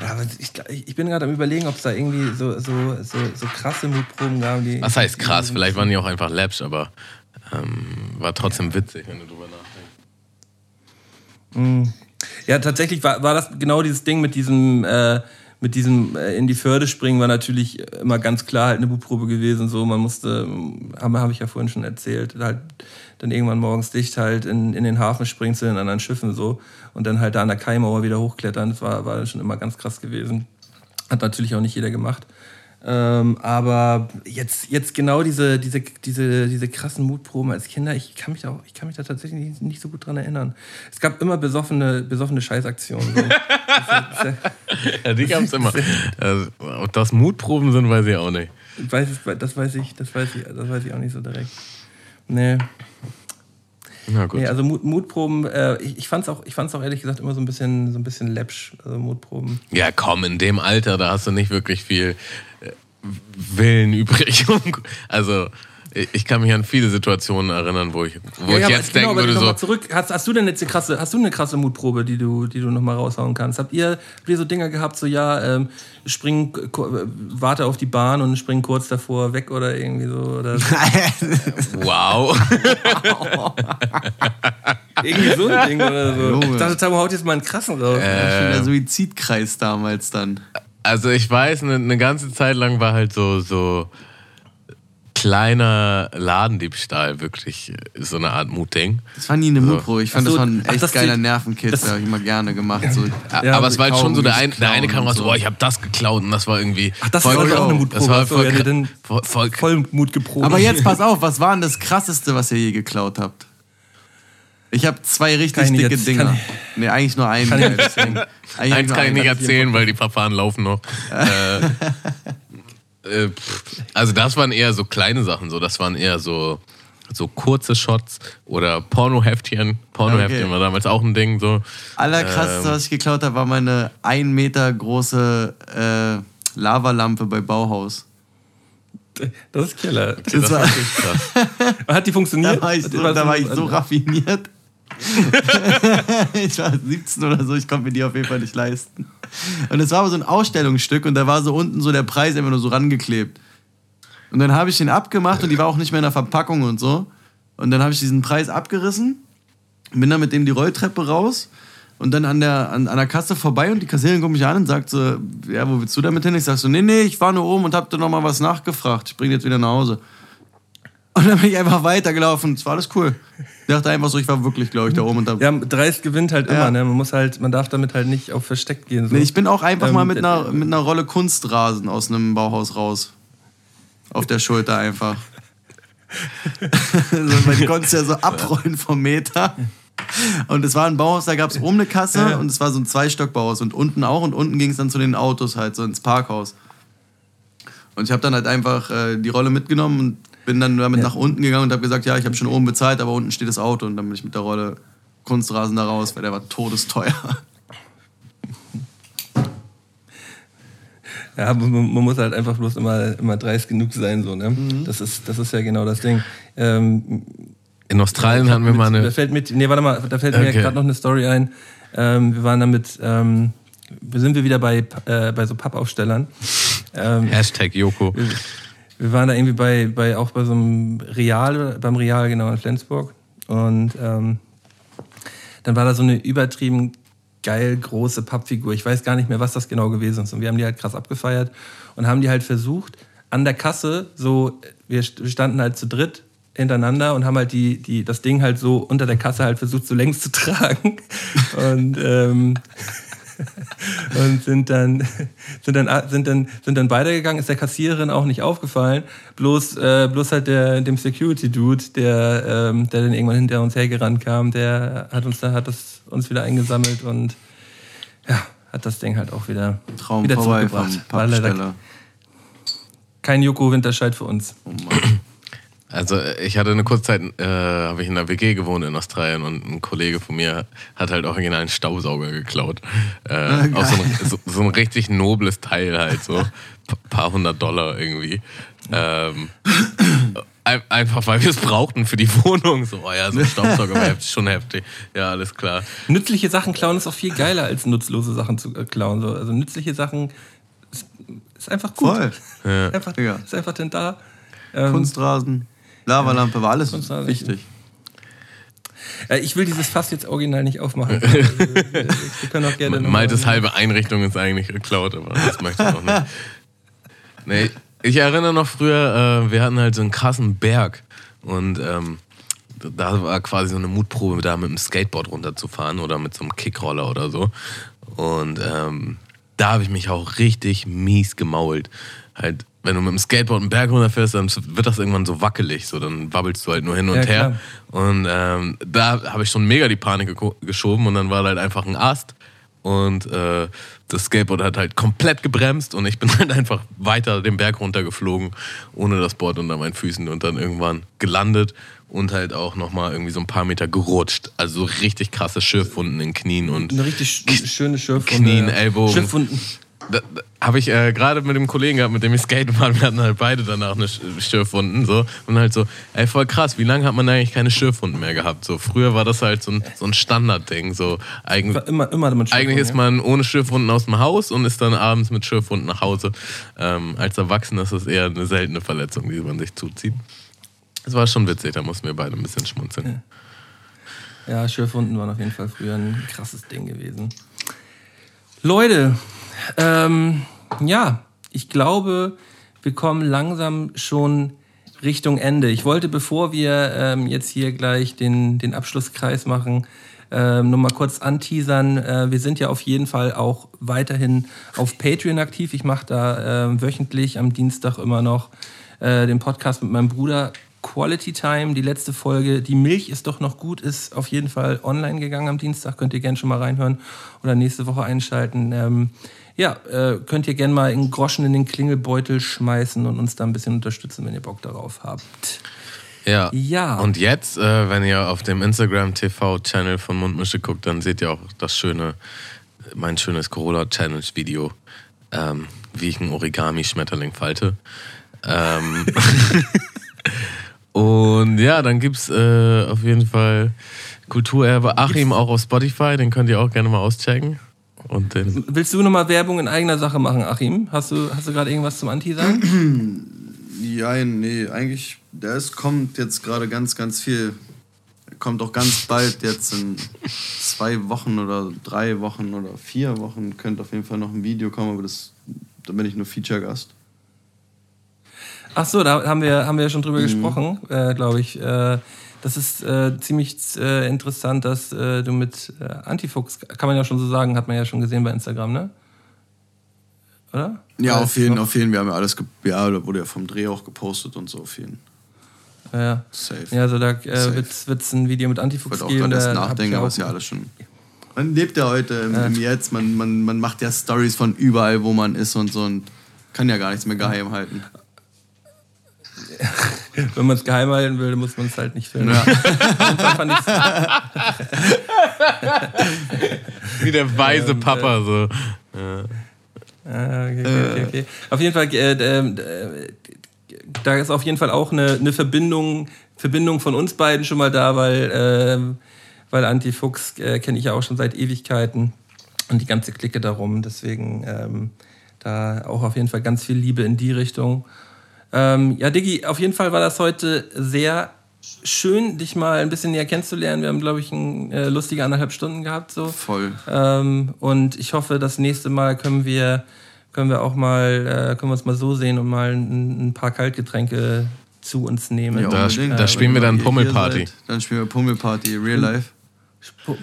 Ja, aber ich, ich bin gerade am überlegen, ob es da irgendwie so, so, so, so krasse Mutproben gab. Die, Was heißt krass? Vielleicht waren die auch einfach läppsch, aber ähm, war trotzdem witzig, wenn du drüber nachdenkst. Ja, tatsächlich war, war das genau dieses Ding mit diesem, äh, mit diesem äh, in die Förde springen war natürlich immer ganz klar halt eine Buchprobe gewesen. So, man musste, habe hab ich ja vorhin schon erzählt, halt dann irgendwann morgens dicht halt in, in den Hafen springen zu den anderen Schiffen so und dann halt da an der Kaimauer wieder hochklettern. Das war, war schon immer ganz krass gewesen. Hat natürlich auch nicht jeder gemacht. Ähm, aber jetzt, jetzt genau diese, diese, diese, diese krassen Mutproben als Kinder, ich kann mich da, auch, ich kann mich da tatsächlich nicht, nicht so gut dran erinnern. Es gab immer besoffene, besoffene Scheißaktionen. So. Ja, die gab es immer. Also, ob das Mutproben sind, weiß ich auch nicht. ich weiß, das weiß ich, das weiß ich, das weiß ich auch nicht so direkt. Nee, Na gut. nee also Mut, Mutproben, äh, ich, ich fand es auch, ich fand's auch ehrlich gesagt immer so ein bisschen, so ein bisschen läppsch, also Mutproben. Ja, komm, in dem Alter, da hast du nicht wirklich viel äh, Willen übrig. also, ich, kann mich an viele Situationen erinnern, wo ich, wo Ja, ich ja, jetzt genau, denken würde, so, zurück. Hast, hast du denn jetzt eine krasse, hast du eine krasse Mutprobe, die du, die du noch mal raushauen kannst? Habt ihr, habt ihr so Dinger gehabt, so ja, ähm, spring, äh, warte auf die Bahn und spring kurz davor weg oder irgendwie so oder wow. irgendwie so ein Ding oder so. Junge. Ich dachte, Tamo haut jetzt mal einen krassen raus. Schon der Suizidkreis damals dann. Also ich weiß, eine, eine ganze Zeit lang war halt so, so kleiner Ladendiebstahl wirklich so eine Art Mutding. Das war nie eine Mutprobe. Ich fand, Ach so, das war ein ach, echt das geiler Nervenkitzel. das- habe ich immer gerne gemacht. So. Ja, aber es war halt schon so, der, ein, der eine kam raus, so, so. oh, ich habe das geklaut und das war irgendwie Ach, das voll, war auch eine das war Ach so, voll, dann voll, voll, voll Mut geprobt. Aber jetzt pass auf, was war denn das krasseste, was ihr je geklaut habt? Ich habe zwei richtig dicke jetzt- Dinger. Nee, eigentlich nur einen. Kann Eins kann ich nicht erzählen, weil die Verfahren laufen noch. äh, äh, also das waren eher so kleine Sachen, so das waren eher so so kurze Shots oder Pornoheftchen. Pornoheftchen Okay. war damals auch ein Ding so. Allerkrasseste, Ähm. was ich geklaut habe, war meine ein Meter große äh, Lavalampe bei Bauhaus. das ist Killer. Das war, Krass. Hat die funktioniert? da war ich so, da war ich so raffiniert. ich war 17 oder so, ich konnte mir die auf jeden Fall nicht leisten. Und es war aber so ein Ausstellungsstück und da war so unten so der Preis immer nur so rangeklebt. Und dann habe ich den abgemacht und die war auch nicht mehr in der Verpackung und so. Und dann habe ich diesen Preis abgerissen, bin dann mit dem die Rolltreppe raus und dann an der, an, an der Kasse vorbei und die Kassiererin guckt mich an und sagt so, ja, wo willst du damit hin? Ich sag so, nee, nee, ich war nur oben und hab dir noch mal was nachgefragt. Ich bring jetzt wieder nach Hause. Und dann bin ich einfach weitergelaufen. Es war alles cool. Ich dachte einfach so, ich war wirklich, glaube ich, da oben und hab, Ja, Dreist gewinnt halt immer, Ja. ne? Man muss halt, man darf damit halt nicht auf Versteck gehen. So. Nee, ich bin auch einfach Ähm, mal mit äh, einer, mit einer Rolle Kunstrasen aus einem Bauhaus raus. Auf der Schulter einfach. so, weil die konntest ja so abrollen vom Meter. Und es war ein Bauhaus, da gab es oben eine Kasse und es war so ein Zweistockbauhaus und unten auch und unten ging es dann zu den Autos halt, so ins Parkhaus. Und ich habe dann halt einfach äh, die Rolle mitgenommen und bin dann damit nach unten gegangen und habe gesagt, ja, ich habe schon oben bezahlt, aber unten steht das Auto und dann bin ich mit der Rolle Kunstrasen da raus, weil der war todesteuer. Ja, man, man muss halt einfach bloß immer, immer dreist genug sein, so, ne? Mhm. Das, ist, das ist ja genau das Ding. Ähm, In Australien hatten wir mal Da eine. fällt mit, nee, warte mal, da fällt mir Okay. gerade noch eine Story ein. Ähm, wir waren damit, ähm, sind wir wieder bei, äh, bei so Pappaufstellern. Ähm, Hashtag Joko. Wir waren da irgendwie bei, bei auch bei so einem Real, beim Real genau in Flensburg. Und ähm, dann war da so eine übertrieben geil große Pappfigur. Ich weiß gar nicht mehr, was das genau gewesen ist. Und wir haben die halt krass abgefeiert und haben die halt versucht, an der Kasse so, wir st- wir standen halt zu dritt hintereinander und haben halt die, die, das Ding halt so unter der Kasse halt versucht, so längs zu tragen. Und ähm, und sind dann, sind dann, sind dann, sind dann weitergegangen, ist der Kassiererin auch nicht aufgefallen, bloß, äh, bloß halt der, dem Security-Dude, der, ähm, der dann irgendwann hinter uns hergerannt kam, der hat uns da, hat das uns wieder eingesammelt und, ja, hat das Ding halt auch wieder, Traum wieder zurückgebracht. War leider kein Joko Winterscheid für uns. Oh Mann. Also ich hatte eine kurze Zeit, äh, habe ich in einer WG gewohnt in Australien und ein Kollege von mir hat halt original einen Staubsauger geklaut. Äh, auch so ein, so, so ein richtig nobles Teil halt, so p- paar hundert Dollar irgendwie. Ähm, ein- einfach weil wir es brauchten für die Wohnung. So, oh ja, so ein Staubsauger wäre heftig, schon heftig. Ja, alles klar. Nützliche Sachen klauen ist auch viel geiler als nutzlose Sachen zu äh, klauen. So. Also nützliche Sachen ist, ist einfach gut. Voll. Einfach, Digga. ist einfach denn da. Ähm, Kunstrasen, Lavalampe, war alles wichtig. Ich will dieses Fass jetzt original nicht aufmachen. Wir, können auch gerne. Maltes halbe Einrichtung ist eigentlich geklaut, aber das möchte ich noch nicht. Nee, ich erinnere noch früher, äh, wir hatten halt so einen krassen Berg und ähm, da war quasi so eine Mutprobe, da mit dem Skateboard runterzufahren oder mit so einem Kickroller oder so. Und ähm, da habe ich mich auch richtig mies gemault. Halt, wenn du mit dem Skateboard einen Berg runterfährst, dann wird das irgendwann so wackelig, so dann wabbelst du halt nur hin und Ja, her. Und ähm, da habe ich schon mega die Panik geko- geschoben und dann war da halt einfach ein Ast und äh, das Skateboard hat halt komplett gebremst und ich bin halt einfach weiter den Berg runtergeflogen, ohne das Board unter meinen Füßen und dann irgendwann gelandet und halt auch nochmal irgendwie so ein paar Meter gerutscht. Also so richtig krasse Schürfwunden in Knien und Eine richtig sch schöne Schürfwunde. Knien, ja. Ellbogen. Schürfwunden. Da, habe ich äh, gerade mit dem Kollegen gehabt, mit dem ich Skate war, wir hatten halt beide danach eine Schürfwunden so und halt so, ey voll krass, wie lange hat man eigentlich keine Schürfwunden mehr gehabt? So früher war das halt so ein, so ein Standardding, so eigentlich, immer, immer mit eigentlich ist man ohne Schürfwunden aus dem Haus und ist dann abends mit Schürfwunden nach Hause. Ähm, als Erwachsener ist das eher eine seltene Verletzung, die man sich zuzieht. Das war schon witzig, da mussten wir beide ein bisschen schmunzeln. Ja, Schürfwunden waren auf jeden Fall früher ein krasses Ding gewesen. Leute, ähm, ja, ich glaube, wir kommen langsam schon Richtung Ende. Ich wollte, bevor wir ähm, jetzt hier gleich den, den Abschlusskreis machen, ähm, nur mal kurz anteasern. Äh, wir sind ja auf jeden Fall auch weiterhin auf Patreon aktiv. Ich mache da äh, wöchentlich am Dienstag immer noch äh, den Podcast mit meinem Bruder Quality Time. Die letzte Folge, die Milch ist doch noch gut, ist auf jeden Fall online gegangen am Dienstag. Könnt ihr gerne schon mal reinhören oder nächste Woche einschalten. Ähm, ja, äh, könnt ihr gerne mal einen Groschen in den Klingelbeutel schmeißen und uns da ein bisschen unterstützen, wenn ihr Bock darauf habt. Ja. Ja. Und jetzt, äh, wenn ihr auf dem Instagram TV-Channel von Mundmische guckt, dann seht ihr auch das schöne, mein schönes Corolla Challenge Video, ähm, wie ich einen Origami-Schmetterling falte. Ähm und ja, dann gibt's äh, auf jeden Fall Kulturerbe Achim auch auf Spotify, den könnt ihr auch gerne mal auschecken. Und den Willst du nochmal Werbung in eigener Sache machen, Achim? Hast du, hast du gerade irgendwas zum Anti sagen? Ja, nee, eigentlich, das kommt jetzt gerade ganz, ganz viel. Kommt auch ganz bald, jetzt in zwei Wochen oder drei Wochen oder vier Wochen, könnte auf jeden Fall noch ein Video kommen, aber das, da bin ich nur Feature-Gast. Ach so, da haben wir, haben wir ja schon drüber gesprochen, äh, glaube ich. Äh, das ist äh, ziemlich äh, interessant, dass äh, du mit äh, Antifuchs, kann man ja schon so sagen, hat man ja schon gesehen bei Instagram, ne? Oder? Ja, Oder auf jeden, auf jeden. Wir haben ja alles, ja, da wurde ja vom Dreh auch gepostet und so, auf jeden. Ja, Safe. ja also da äh, wird es ein Video mit Ich Antifuchs wollte auch geben. gerade erst ich nachdenken, aber ist ja alles schon. Man lebt ja heute im, im Jetzt, man, man, man macht ja Stories von überall, wo man ist und so und kann ja gar nichts mehr geheim halten. Wenn man es geheim halten will, muss man es halt nicht filmen. Ja. Wie der weise Papa so. Ah, okay, okay, okay. Auf jeden Fall, äh, äh, äh, da ist auf jeden Fall auch eine, eine Verbindung, Verbindung von uns beiden schon mal da, weil, ähm, weil Antifuchs äh, kenne ich ja auch schon seit Ewigkeiten und die ganze Clique darum. Deswegen ähm, da auch auf jeden Fall ganz viel Liebe in die Richtung. Ähm, ja, Diggi, auf jeden Fall war das heute sehr schön, dich mal ein bisschen näher kennenzulernen. Wir haben, glaube ich, ein, äh, lustige anderthalb Stunden gehabt. So. Voll. Ähm, und ich hoffe, das nächste Mal können wir, können wir auch mal, äh, können wir uns mal so sehen und mal ein, ein paar Kaltgetränke zu uns nehmen. Ja, Da sp- da spielen wir dann Pummelparty. Dann spielen wir Pummelparty, Real Life. Pu-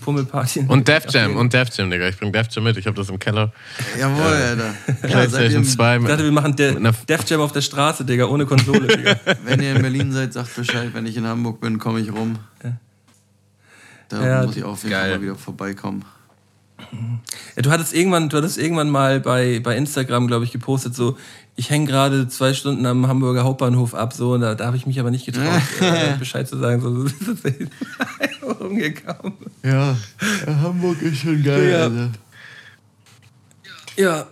Pummelparty. Und Def Jam, und Def Jam, Digga. Ich bring Def Jam mit, ich hab das im Keller. Jawohl, Alter. PlayStation 2 Ich dachte, wir machen De Def Jam auf der Straße, Digga, ohne Konsole, Digga. Wenn ihr in Berlin seid, sagt Bescheid. Wenn ich in Hamburg bin, komme ich rum. Da Ja, muss ich auf jeden. Fall mal wieder vorbeikommen. Ja, du hattest irgendwann, du hattest irgendwann mal bei, bei Instagram, glaube ich, gepostet, so, ich hänge gerade zwei Stunden am Hamburger Hauptbahnhof ab, so, und da, da habe ich mich aber nicht getraut, äh, Bescheid zu sagen, so, das ist rumgekommen. Ja, Hamburg ist schon geil, Ja. Alter. Ja,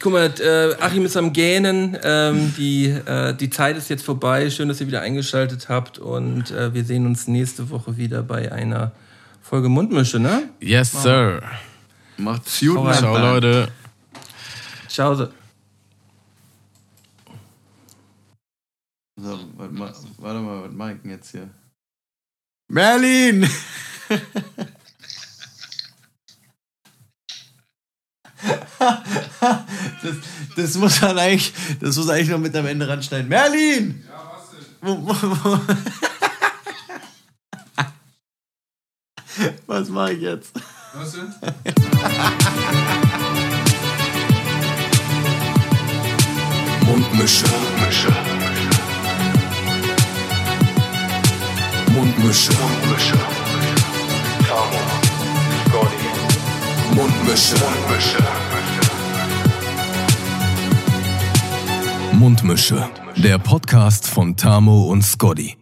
guck mal, äh, Achim ist am Gähnen. Ähm, die, äh, die Zeit ist jetzt vorbei. Schön, dass ihr wieder eingeschaltet habt. Und äh, wir sehen uns nächste Woche wieder bei einer Folge Mundmische, ne? Yes, Sir. Macht's gut. Ciao. Leute. Ciao. So- warte mal, warte mal, was mach ich denn jetzt hier? Merlin! das, das muss man eigentlich, das muss eigentlich noch mit am Ende ranschneiden. Merlin! Ja, was denn? Wo, wo, wo? was mache ich jetzt? Was denn? Mundmische. Mundmische. Mundmische. Mundmische. Tamo. Scotty. Mundmische. Mundmische. Mundmische. Der Podcast von Tamo und Scotty.